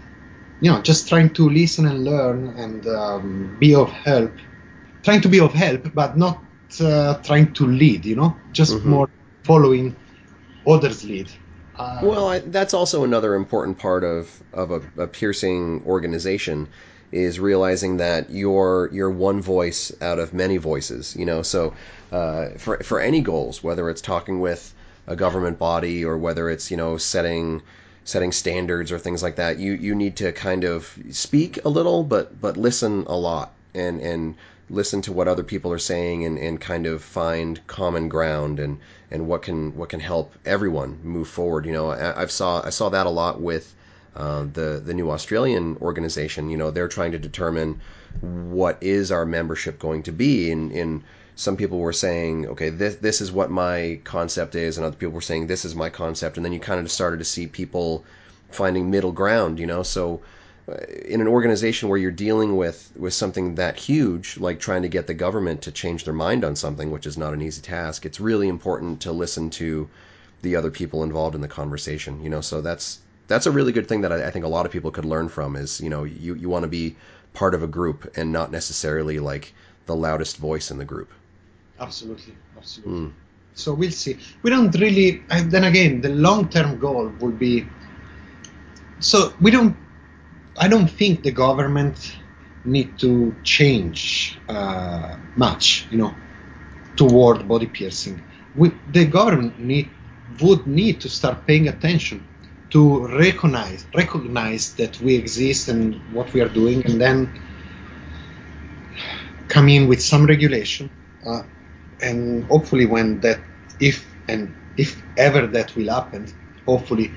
you know, just trying to listen and learn and um, be of help. Trying to be of help, but not uh, trying to lead, you know, just mm-hmm. more following others' lead. Uh, well, I, that's also another important part of of a, a, piercing organization is realizing that you're you're one voice out of many voices. You know, so uh, for for any goals, whether it's talking with a government body or whether it's you know setting setting standards or things like that, you you need to kind of speak a little, but but listen a lot and and listen to what other people are saying and, and kind of find common ground and, and what can what can help everyone move forward. You know, I, have saw I saw that a lot with uh, the the new Australian organization. You know, they're trying to determine what is our membership going to be, and, and some people were saying, okay, this this is what my concept is, and other people were saying this is my concept, and then you kind of started to see people finding middle ground. You know, so in an organization where you're dealing with with something that huge, like trying to get the government to change their mind on something, which is not an easy task, it's really important to listen to the other people involved in the conversation. You know, so that's that's a really good thing that I, I think a lot of people could learn from. Is you know, you you want to be part of a group and not necessarily like the loudest voice in the group. Absolutely, absolutely. Mm. So we'll see. We don't really. Then again, the long term goal would be. So we don't I don't think the government need to change uh, much, you know, toward body piercing. We, the government need would need to start paying attention to recognize recognize that we exist and what we are doing, and then come in with some regulation. Uh, and hopefully, when that, if and if ever that will happen, hopefully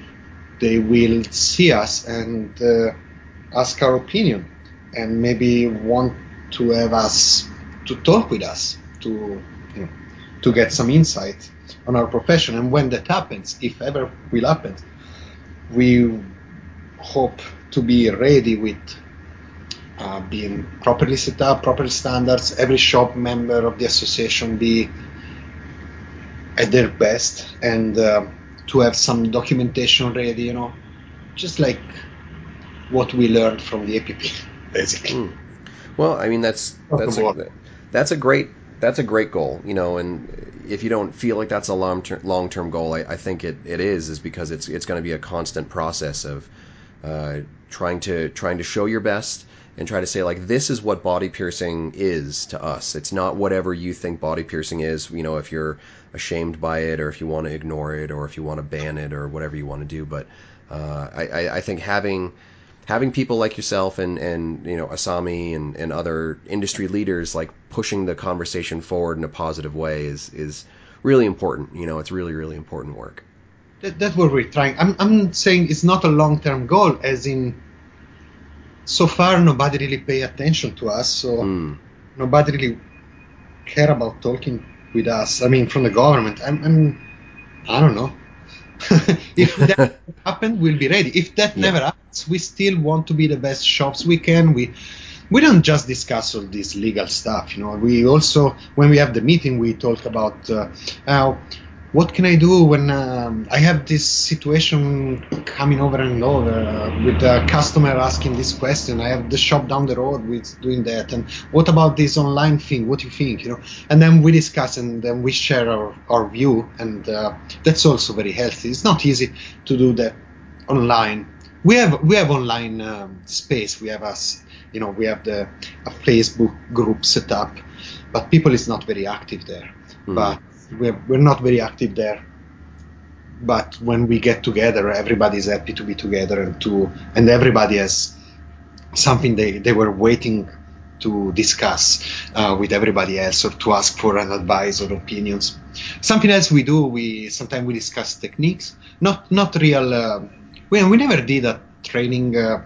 they will see us and uh, ask our opinion and maybe want to have us to talk with us to you know, to get some insight on our profession. And when that happens if ever will happen we hope to be ready with uh, being properly set up proper standards every shop member of the association be at their best and uh, to have some documentation ready you know just like what we learned from the APP basically Mm. Well, I mean that's that's a, that's a great that's a great goal, you know. And if you don't feel like that's a long term long term goal, I, I think it, it is is because it's it's going to be a constant process of uh, trying to trying to show your best and try to say like this is what body piercing is to us. It's not whatever you think body piercing is. You know, if you're ashamed by it or if you want to ignore it or if you want to ban it or whatever you want to do. But uh, I, I, I think having having people like yourself and, and you know Asami and, and other industry leaders like pushing the conversation forward in a positive way is is really important. You know, it's really really important work. That, that's what we're trying. I'm I'm saying it's not a long term goal, as in. So far, nobody really pay attention to us, so Mm. nobody really care about talking with us. I mean, from the government. I'm, I'm I don't know. if that happens, we'll be ready. If that Yeah. never happens, we still want to be the best shops we can. We we don't just discuss all this legal stuff. You know, we also when we have the meeting, we talk about uh, uh, what can I do when um, I have this situation coming over and over uh, with a customer asking this question. I have the shop down the road with doing that, and what about this online thing? What do you think? You know, and then we discuss and then we share our, our view, and uh, that's also very healthy. It's not easy to do that online. We have we have online um, space. We have us, you know, we have the a Facebook group set up, but people is not very active there. Mhm. But we're, we're not very active there. But when we get together, everybody's happy to be together and to and everybody has something they, they were waiting to discuss uh, with everybody else or to ask for an advice or opinions. Something else we do, we sometimes we discuss techniques, not not real. Uh, we we never did a training uh,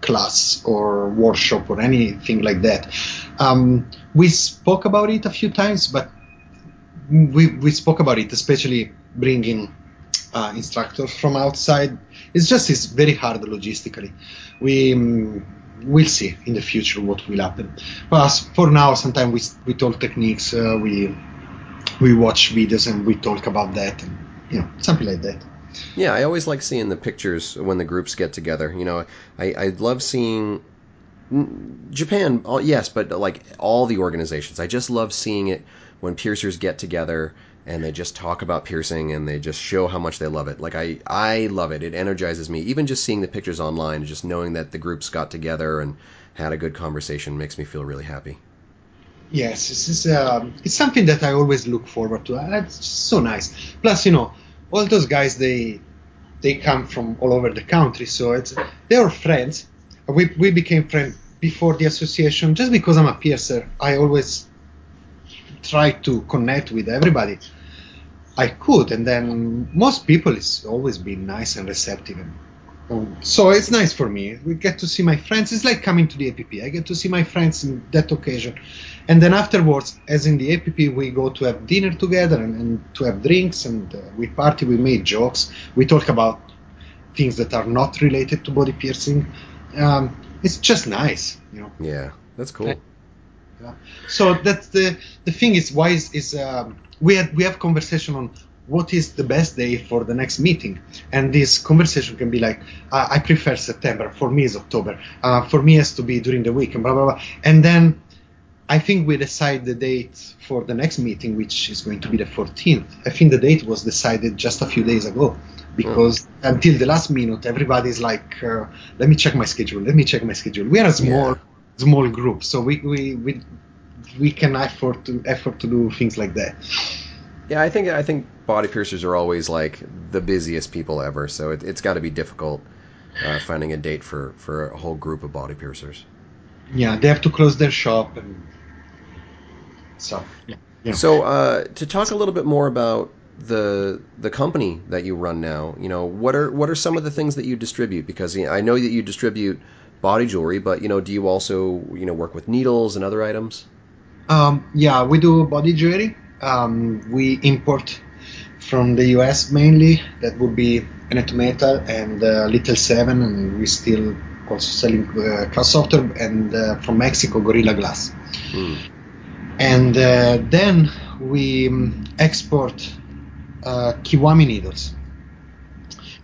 class or workshop or anything like that. Um, we spoke about it a few times, but we we spoke about it, especially bringing uh, instructors from outside. It's just it's very hard logistically. We um, we'll see in the future what will happen. But for now, sometimes we we talk techniques. Uh, we we watch videos and we talk about that, and you know something like that. Yeah, I always like seeing the pictures when the groups get together. You know, I, I love seeing Japan, yes, but like all the organizations. I just love seeing it when piercers get together and they just talk about piercing and they just show how much they love it. Like I, I love it. It energizes me. Even just seeing the pictures online, just knowing that the groups got together and had a good conversation makes me feel really happy. Yes, this is um, it's something that I always look forward to. and It's so nice. Plus, you know, all those guys they they come from all over the country, so it's they're friends. We we became friends before the association just because I'm a piercer. I always try to connect with everybody I could, and then most people is always been nice and receptive. And, um, so it's nice for me. We get to see my friends. It's like coming to the APP. I get to see my friends in that occasion, and then afterwards, as in the APP, we go to have dinner together and, and to have drinks, and uh, we party. We make jokes. We talk about things that are not related to body piercing. Um, it's just nice, you know. Yeah, that's cool. Yeah. So that's the the thing is why is, is um, we had we have conversation on what is the best day for the next meeting, and this conversation can be like uh, I prefer September. For me is October. Uh, for me it has to be during the week and blah blah blah. And then I think we decide the date for the next meeting, which is going to be the 14th. I think the date was decided just a few days ago because until the last minute everybody's like, uh, let me check my schedule. Let me check my schedule. We are a small Yeah. Small group, so we we we, we can afford to effort to do things like that. Yeah, I think I think body piercers are always like the busiest people ever, so it, it's got to be difficult uh, finding a date for for a whole group of body piercers. Yeah, they have to close their shop and so yeah. yeah. So uh, to talk a little bit more about the the company that you run now, you know, what are what are some of the things that you distribute? Because you know, I know that you distribute body jewelry, but you know, do you also you know work with needles and other items? Um, yeah, we do body jewelry. Um, we import from the US mainly. That would be Anatometal and uh, Little Seven, and we still also selling uh, Kraus Software and uh, from Mexico Gorilla Glass. Hmm. And uh, then we um, export uh, Kiwami needles.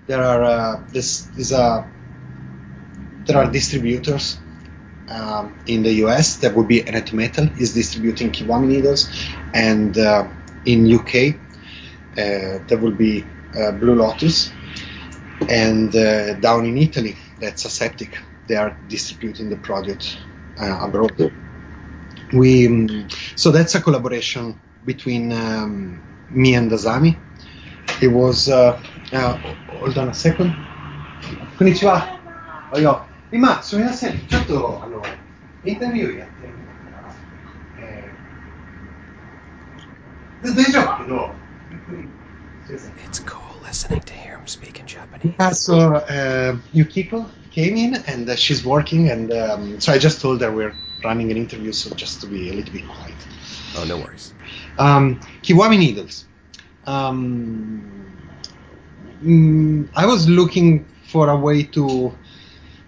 There are uh, this is a there are distributors um, in the US that would be Anatometal is distributing Kiwami needles, and uh, in UK uh, there will be uh, Blue Lotus, and uh, down in Italy that's Aseptic. They are distributing the product uh, abroad. We um, so that's a collaboration between um, me and Asami. It was uh, uh, hold on a second. Konnichiwa. Oh, yo. 今すみませんちょっとあのインタビューやってるえー、で大丈夫けどゆっくりすみません It's cool listening to hear him speak in Japanese. Yeah, so uh, Yukiko came in and uh, she's working, and um, so I just told her we're running an interview, so just to be a little bit quiet. Oh, no worries. Um, Kiwami needles. Um, mm, I was looking for a way to.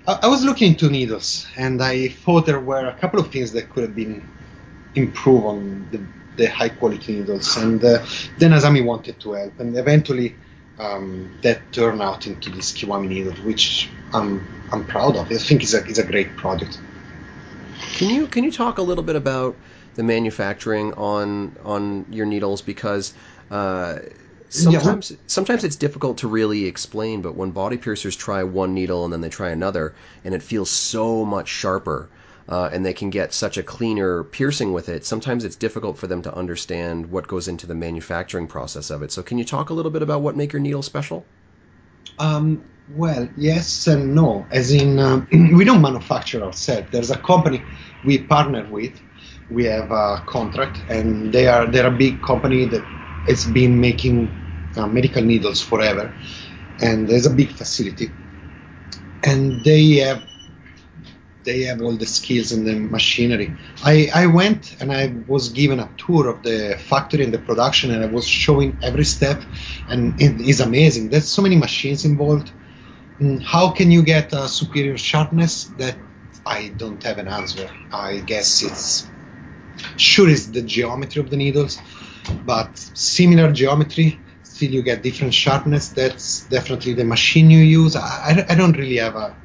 I, was looking into needles, and I thought there were a couple of things that could have been improved on the, the high quality needles, and uh, then Asami wanted to help, and eventually um, that turned out into this Kiwami needle, which I'm I'm proud of. I think it's a it's a great product. Can you can you talk a little bit about the manufacturing on on your needles because uh, sometimes sometimes it's difficult to really explain. But when body piercers try one needle and then they try another, and it feels so much sharper. Uh, and they can get such a cleaner piercing with it. Sometimes it's difficult for them to understand what goes into the manufacturing process of it. So, can you talk a little bit about what make your needle special? Um, well, yes and no. As in, um, we don't manufacture ourselves. There's a company we partner with. We have a contract, and they are they're a big company that has been making uh, medical needles forever, and there's a big facility, and they have they have all the skills and the machinery. I, I went and I was given a tour of the factory and the production, and I was showing every step, and it is amazing. There's so many machines involved. Mm, How can you get a superior sharpness? That I don't have an answer. I guess it's sure it's the geometry of the needles, but similar geometry. Still, you get different sharpness. That's definitely the machine you use. I, I, I don't really have a.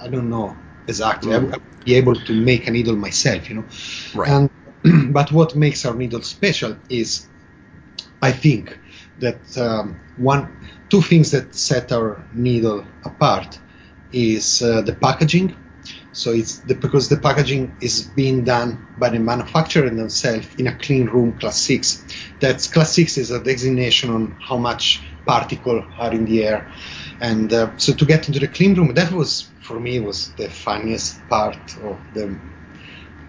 I don't know exactly. I would be able to make a needle myself, you know. Right. And but what makes our needle special is, I think, that um, one, two things that set our needle apart is uh, the packaging. So it's the, because the packaging is being done by the manufacturer themselves in a clean room class six. That's class six is a designation on how much particle are in the air, and uh, so to get into the clean room, that was for me was the funniest part of the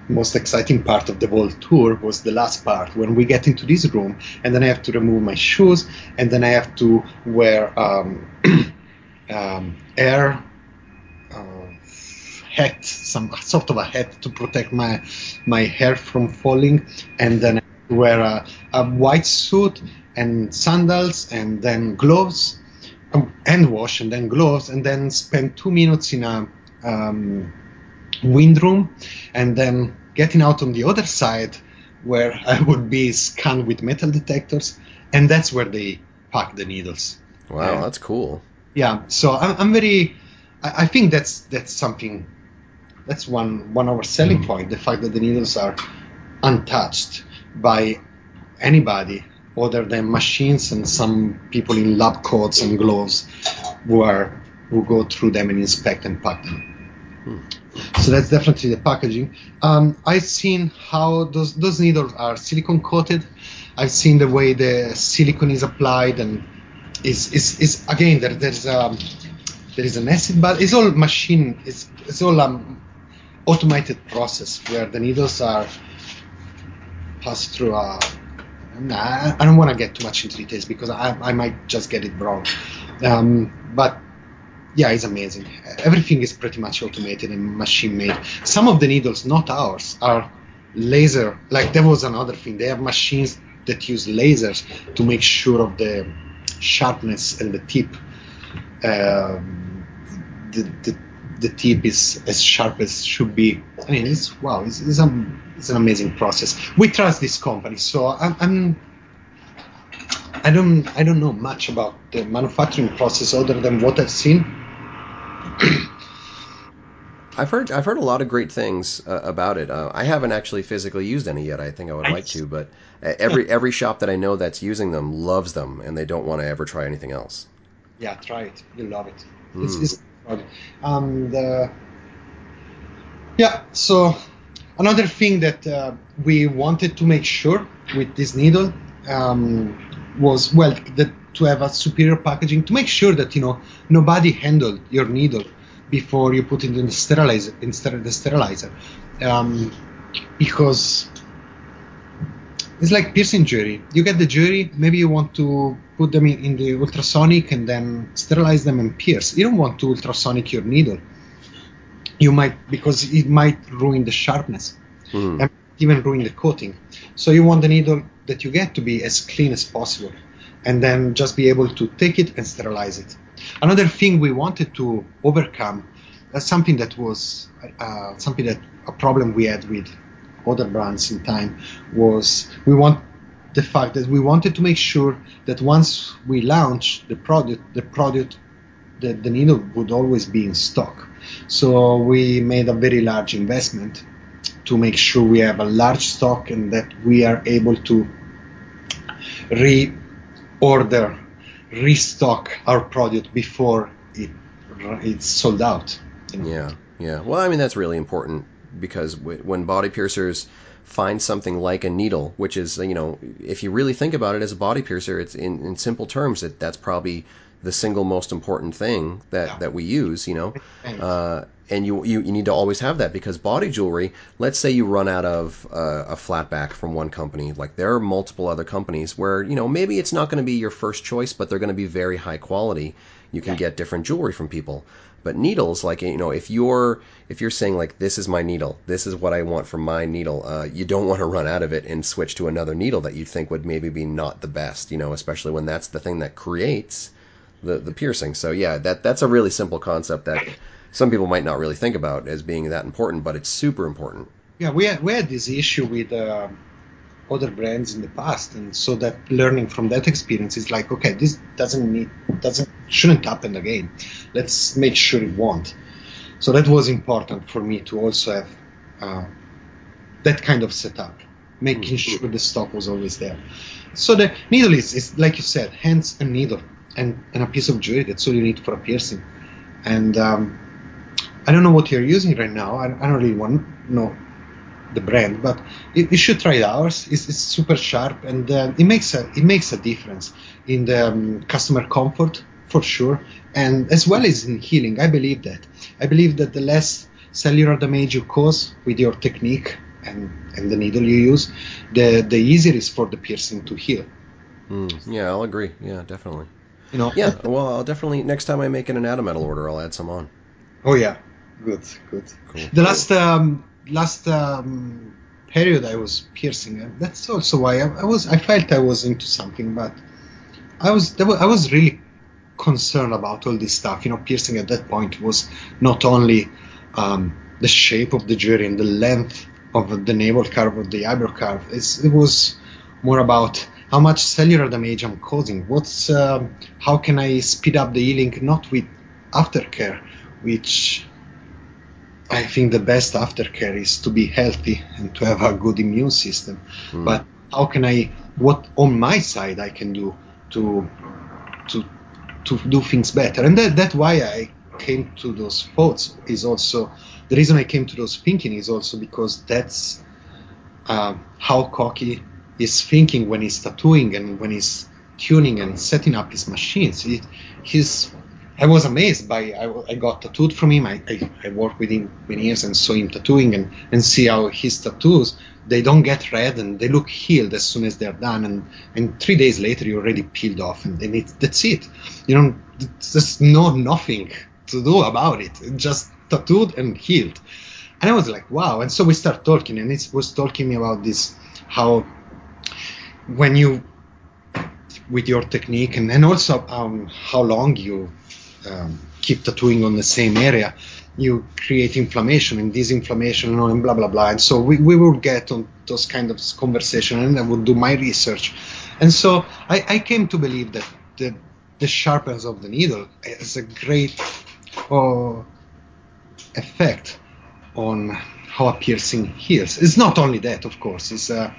most exciting part of the whole tour was the last part when we get into this room and then I have to remove my shoes and then I have to wear um, um, air hat, some sort of a hat to protect my my hair from falling, and then I wear a, a white suit and sandals and then gloves, um, hand wash and then gloves, and then spend two minutes in a um, wind room, and then getting out on the other side where I would be scanned with metal detectors, and that's where they pack the needles. Wow, Yeah. that's cool. Yeah, so I'm, I'm very. I, I think that's that's something. That's one one of our selling point. The fact that the needles are untouched by anybody other than machines and some people in lab coats and gloves who are who go through them and inspect and pack them. So that's definitely the packaging. Um, I've seen how those those needles are silicone coated. I've seen the way the silicone is applied and is is, is again there, there's um, there is an acid but it's all machine it's it's all um automated process where the needles are passed through a I don't want to get too much into details because I, I might just get it wrong. Um, but yeah, it's amazing. Everything is pretty much automated and machine made. Some of the needles, not ours, are laser. Like there was another thing. They have machines that use lasers to make sure of the sharpness and the tip. Um, the, the the tip is as sharp as should be. I mean, it's wow, it's, it's, a, it's an amazing process. We trust this company, so I'm, I'm I don't I don't know much about the manufacturing process other than what I've seen. I've heard I've heard a lot of great things uh, about it. Uh, I haven't actually physically used any yet. I think I would like to, but every every shop that I know that's using them loves them, and they don't want to ever try anything else. Yeah, try it. You'll love it. Mm. It's, it's and uh, yeah, so another thing that uh, we wanted to make sure with this needle um, was well that to have a superior packaging to make sure that you know nobody handled your needle before you put it in the sterilizer of the sterilizer. Um, because it's like piercing jewelry. You get the jewelry, maybe you want to put them in, in, the ultrasonic and then sterilize them and pierce. You don't want to ultrasonic your needle. You might because it might ruin the sharpness mm. and even ruin the coating. So you want the needle that you get to be as clean as possible, and then just be able to take it and sterilize it. Another thing we wanted to overcome, that's something that was uh, something that a problem we had with other brands in time was we want the fact that we wanted to make sure that once we launch the product, the product, the, the needle would always be in stock. So we made a very large investment to make sure we have a large stock and that we are able to reorder, restock our product before it it's sold out. Yeah, yeah. Well, I mean that's really important because when body piercers find something like a needle, which is you know if you really think about it as a body piercer, it's in, in simple terms that that's probably the single most important thing that, yeah. that we use, you know. Uh, and you, you you need to always have that because body jewelry. Let's say you run out of uh, a flat back from one company, like there are multiple other companies where you know maybe it's not going to be your first choice, but they're going to be very high quality. You can yeah. get different jewelry from people. But needles, like you know, if you're if you're saying like this is my needle, this is what I want for my needle, uh, you don't want to run out of it and switch to another needle that you think would maybe be not the best, you know, especially when that's the thing that creates the the piercing. So yeah, that that's a really simple concept that some people might not really think about as being that important, but it's super important. Yeah, we had, we had this issue with. Uh other brands in the past and so that learning from that experience is like okay this doesn't need doesn't shouldn't happen again. Let's make sure it won't. So that was important for me to also have uh, that kind of setup making mm-hmm. sure the stock was always there. So the needle is, is like you said hands and needle and, and a piece of jewelry that's all you need for a piercing. And um, I don't know what you're using right now. I, I don't really want to know the brand, but you, you should try ours. It's, it's super sharp and uh, it makes a it makes a difference in the um, customer comfort for sure, and as well as in healing. I believe that. I believe that the less cellular damage you cause with your technique and, and the needle you use, the the easier it is for the piercing to heal. Mm, yeah, I'll agree. Yeah, definitely. You know. Yeah. Well, I'll definitely next time I make an Anatometal order, I'll add some on. Oh yeah, good, good. Cool. The last um, last um, period I was piercing, and that's also why I, I, was. I felt I was into something, but I was, I was really concerned about all this stuff. You know, piercing at that point was not only um, the shape of the jewelry and the length of the navel curve of the eyebrow curve. It's, it was more about how much cellular damage I'm causing. What's uh, how can I speed up the healing? Not with aftercare, which I think the best aftercare is to be healthy and to have a good immune system. Mm. But how can I, what on my side I can do to to to do things better? And that, that's why I came to those thoughts. Is also the reason I came to those thinking is also because that's uh, how Koki is thinking when he's tattooing and when he's tuning and setting up his machines. He, he's I was amazed by I, I got tattooed from him. I, I, I worked with him many years and saw him tattooing and, and see how his tattoos they don't get red and they look healed as soon as they're done and, and three days later you're already peeled off and, and it, that's it. You know, there's no nothing to do about it. Just tattooed and healed. And I was like, wow. And so we start talking and it was talking about this how when you with your technique and, and also um, how long you um, keep tattooing on the same area, you create inflammation and this inflammation and blah blah blah. And so we, we will get on those kind of conversation and I would do my research. And so I, I came to believe that the the sharpness of the needle has a great uh, effect on how a piercing heals. It's not only that, of course. It's uh,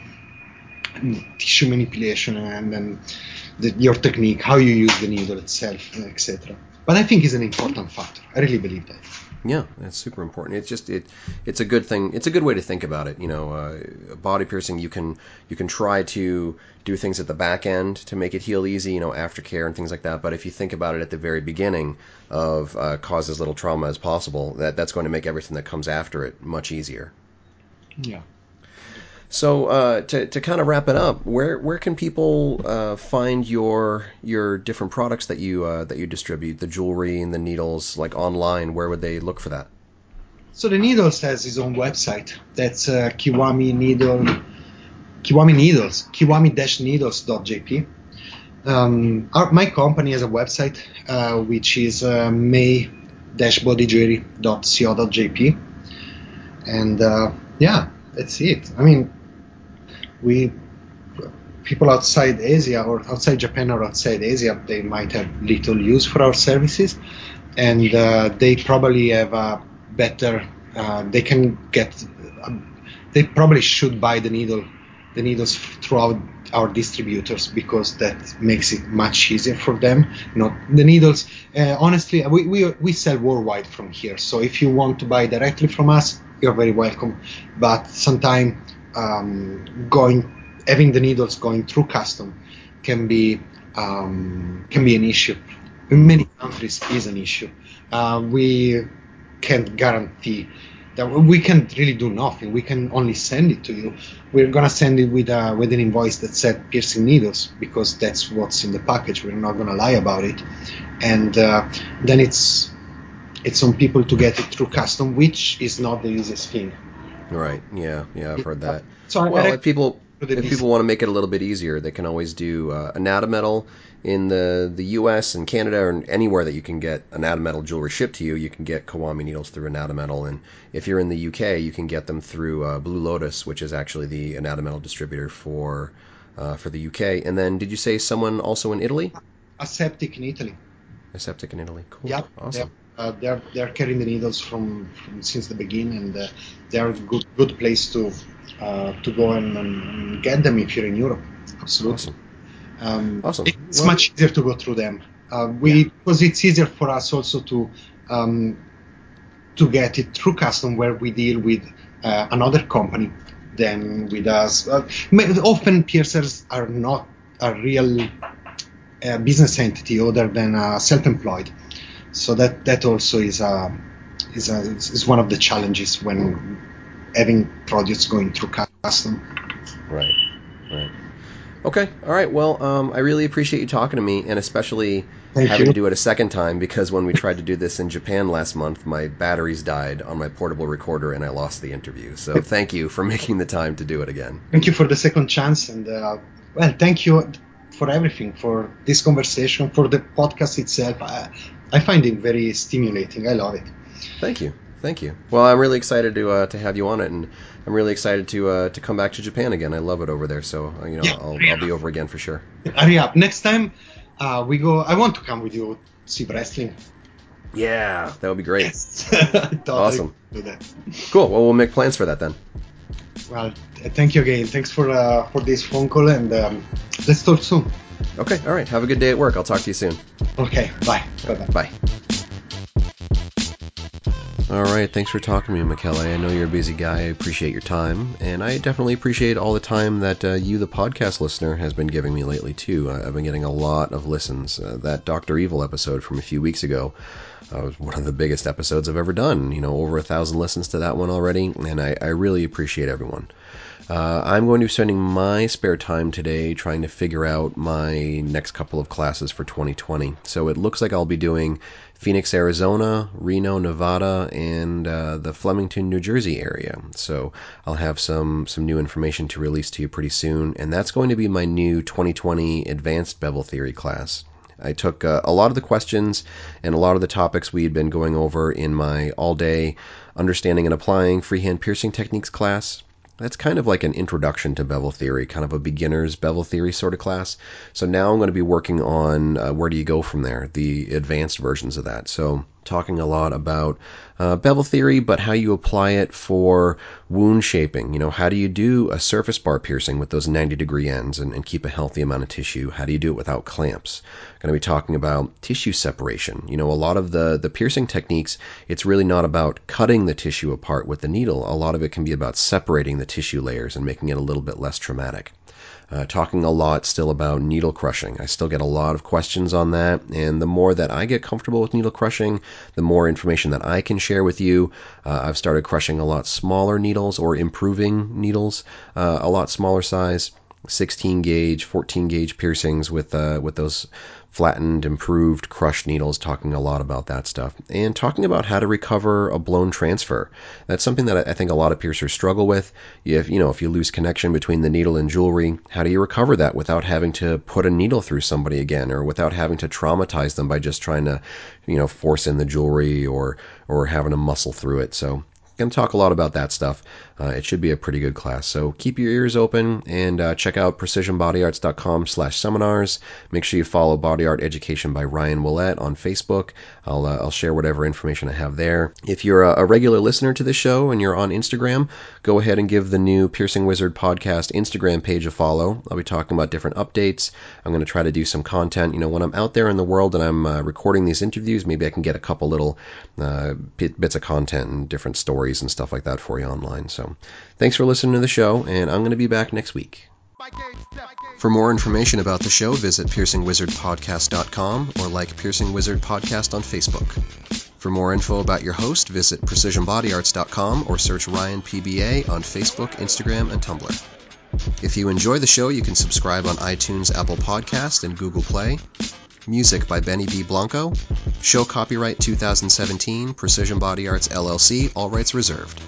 tissue manipulation and then the, your technique, how you use the needle itself, etc. But I think it's an important factor. I really believe that. Yeah, that's super important. It's just it it's a good thing. It's a good way to think about it. You know, uh, body piercing you can you can try to do things at the back end to make it heal easy. You know, aftercare and things like that. But if you think about it at the very beginning of uh, cause as little trauma as possible, that that's going to make everything that comes after it much easier. Yeah. So uh, to to kind of wrap it up, where where can people uh, find your your different products that you uh, that you distribute, the jewelry and the needles, like online? Where would they look for that? So the needles has his own website. That's uh, Kiwami Needle, Kiwami Needles, Kiwami-needles.jp. Um, our, my company has a website uh, which is uh, may-bodyjewelry.co.jp, and uh, yeah, that's it. I mean, we people outside Asia or outside Japan or outside Asia, they might have little use for our services, and uh, they probably have a better. Uh, they can get. Um, they probably should buy the needle, the needles throughout our distributors because that makes it much easier for them. Not the needles. Uh, honestly, we, we we sell worldwide from here. So if you want to buy directly from us, you're very welcome. But sometimes um, going having the needles going through custom can be um, can be an issue. In many countries, is an issue. Uh, we can't guarantee that we can really do nothing. We can only send it to you. We're gonna send it with a, with an invoice that said piercing needles because that's what's in the package. We're not gonna lie about it, and uh, then it's it's on people to get it through custom, which is not the easiest thing. Right. Yeah. Yeah. I've heard that. So well, I- if people if people want to make it a little bit easier, they can always do uh, Anatometal in the the U.S. and Canada or anywhere that you can get Anatometal jewelry shipped to you. You can get Kiwami needles through Anatometal, and if you're in the UK, you can get them through uh, Blue Lotus, which is actually the Anatometal distributor for uh, for the UK. And then, did you say someone also in Italy? Aseptic in Italy. Aseptic in Italy. Cool. Yeah, Awesome. Uh, they're they're carrying the needles from, from since the beginning, and uh, they're a good good place to uh, to go and, and get them if you're in Europe. Absolutely. Awesome. Um, Awesome. It's Well- much easier to go through them. Uh, we because it's easier for us also to um, to get it through custom where we deal with uh, another company than with us. Uh, often piercers are not a real uh, business entity other than uh, self-employed. So that that also is a is a is one of the challenges when having products going through custom. Right. Right. Okay. All right. Well, um, I really appreciate you talking to me, and especially Thank having you. to do it a second time because when we tried to do this in Japan last month, my batteries died on my portable recorder, and I lost the interview. So thank you for making the time to do it again. Thank you for the second chance, and uh, well, thank you for everything, for this conversation, for the podcast itself. I, I find it very stimulating. I love it. Thank you. Thank you. Well, I'm really excited to uh, to have you on it, and I'm really excited to uh, to come back to Japan again. I love it over there, so uh, you know Yeah. I'll, I'll be over again for sure. Hurry up! Next time uh, we go, I want to come with you see wrestling. Yeah, that would be great. Yes, Awesome. Do that. Cool. Well, we'll make plans for that then. Well, thank you again. Thanks for uh, for this phone call, and um, let's talk soon. Okay. All right. Have a good day at work. I'll talk to you soon. Okay, bye. Bye bye. Bye. All right, thanks for talking to me, Michele. I know you're a busy guy. I appreciate your time, and I definitely appreciate all the time that uh, you, the podcast listener, has been giving me lately too. Uh, I've been getting a lot of listens. Uh, that Doctor Evil episode from a few weeks ago uh, was one of the biggest episodes I've ever done. You know, over a thousand listens to that one already, and I, I really appreciate everyone. Uh, I'm going to be spending my spare time today trying to figure out my next couple of classes for 2020. So it looks like I'll be doing Phoenix, Arizona, Reno, Nevada, and uh, the Flemington, New Jersey area. So I'll have some some new information to release to you pretty soon, and that's going to be my new 2020 Advanced Bevel Theory class. I took uh, a lot of the questions and a lot of the topics we had been going over in my all day understanding and applying freehand piercing techniques class that's kind of like an introduction to bevel theory, kind of a beginner's bevel theory sort of class. So now I'm going to be working on uh, where do you go from there, the advanced versions of that. So talking a lot about uh, bevel theory, but how you apply it for wound shaping. You know, how do you do a surface bar piercing with those 90 degree ends and, and keep a healthy amount of tissue? How do you do it without clamps? Going to be talking about tissue separation. You know, a lot of the, the piercing techniques, it's really not about cutting the tissue apart with the needle. A lot of it can be about separating the tissue layers and making it a little bit less traumatic. Uh, talking a lot still about needle crushing. I still get a lot of questions on that, and the more that I get comfortable with needle crushing, the more information that I can share with you. Uh, I've started crushing a lot smaller needles or improving needles, uh, a lot smaller size. 16 gauge, 14 gauge piercings with uh, with those flattened, improved, crushed needles, talking a lot about that stuff, and talking about how to recover a blown transfer. That's something that I think a lot of piercers struggle with. If you know, if you lose connection between the needle and jewelry, how do you recover that without having to put a needle through somebody again, or without having to traumatize them by just trying to, you know, force in the jewelry or or having to muscle through it? So going to talk a lot about that stuff. Uh, it should be a pretty good class. So keep your ears open and uh, check out precisionbodyarts.com slash seminars. Make sure you follow Body Art Education by Ryan Willett on Facebook. I'll, uh, I'll share whatever information I have there. If you're a, a, regular listener to the show and you're on Instagram, go ahead and give the new Piercing Wizard podcast Instagram page a follow. I'll be talking about different updates. I'm going to try to do some content. You know, when I'm out there in the world and I'm uh, recording these interviews, maybe I can get a couple little uh, bits of content and different stories and stuff like that for you online. Thanks for listening to the show, and I'm going to be back next week. For more information about the show, visit piercingwizardpodcast.com or like Piercing Wizard Podcast on Facebook. For more info about your host, visit precisionbodyarts.com or search Ryan PBA on Facebook, Instagram, and Tumblr. If you enjoy the show, you can subscribe on iTunes, Apple Podcast, and Google Play. Music by Benny B. Blanco. Show copyright 2017, Precision Body Arts LLC, all rights reserved.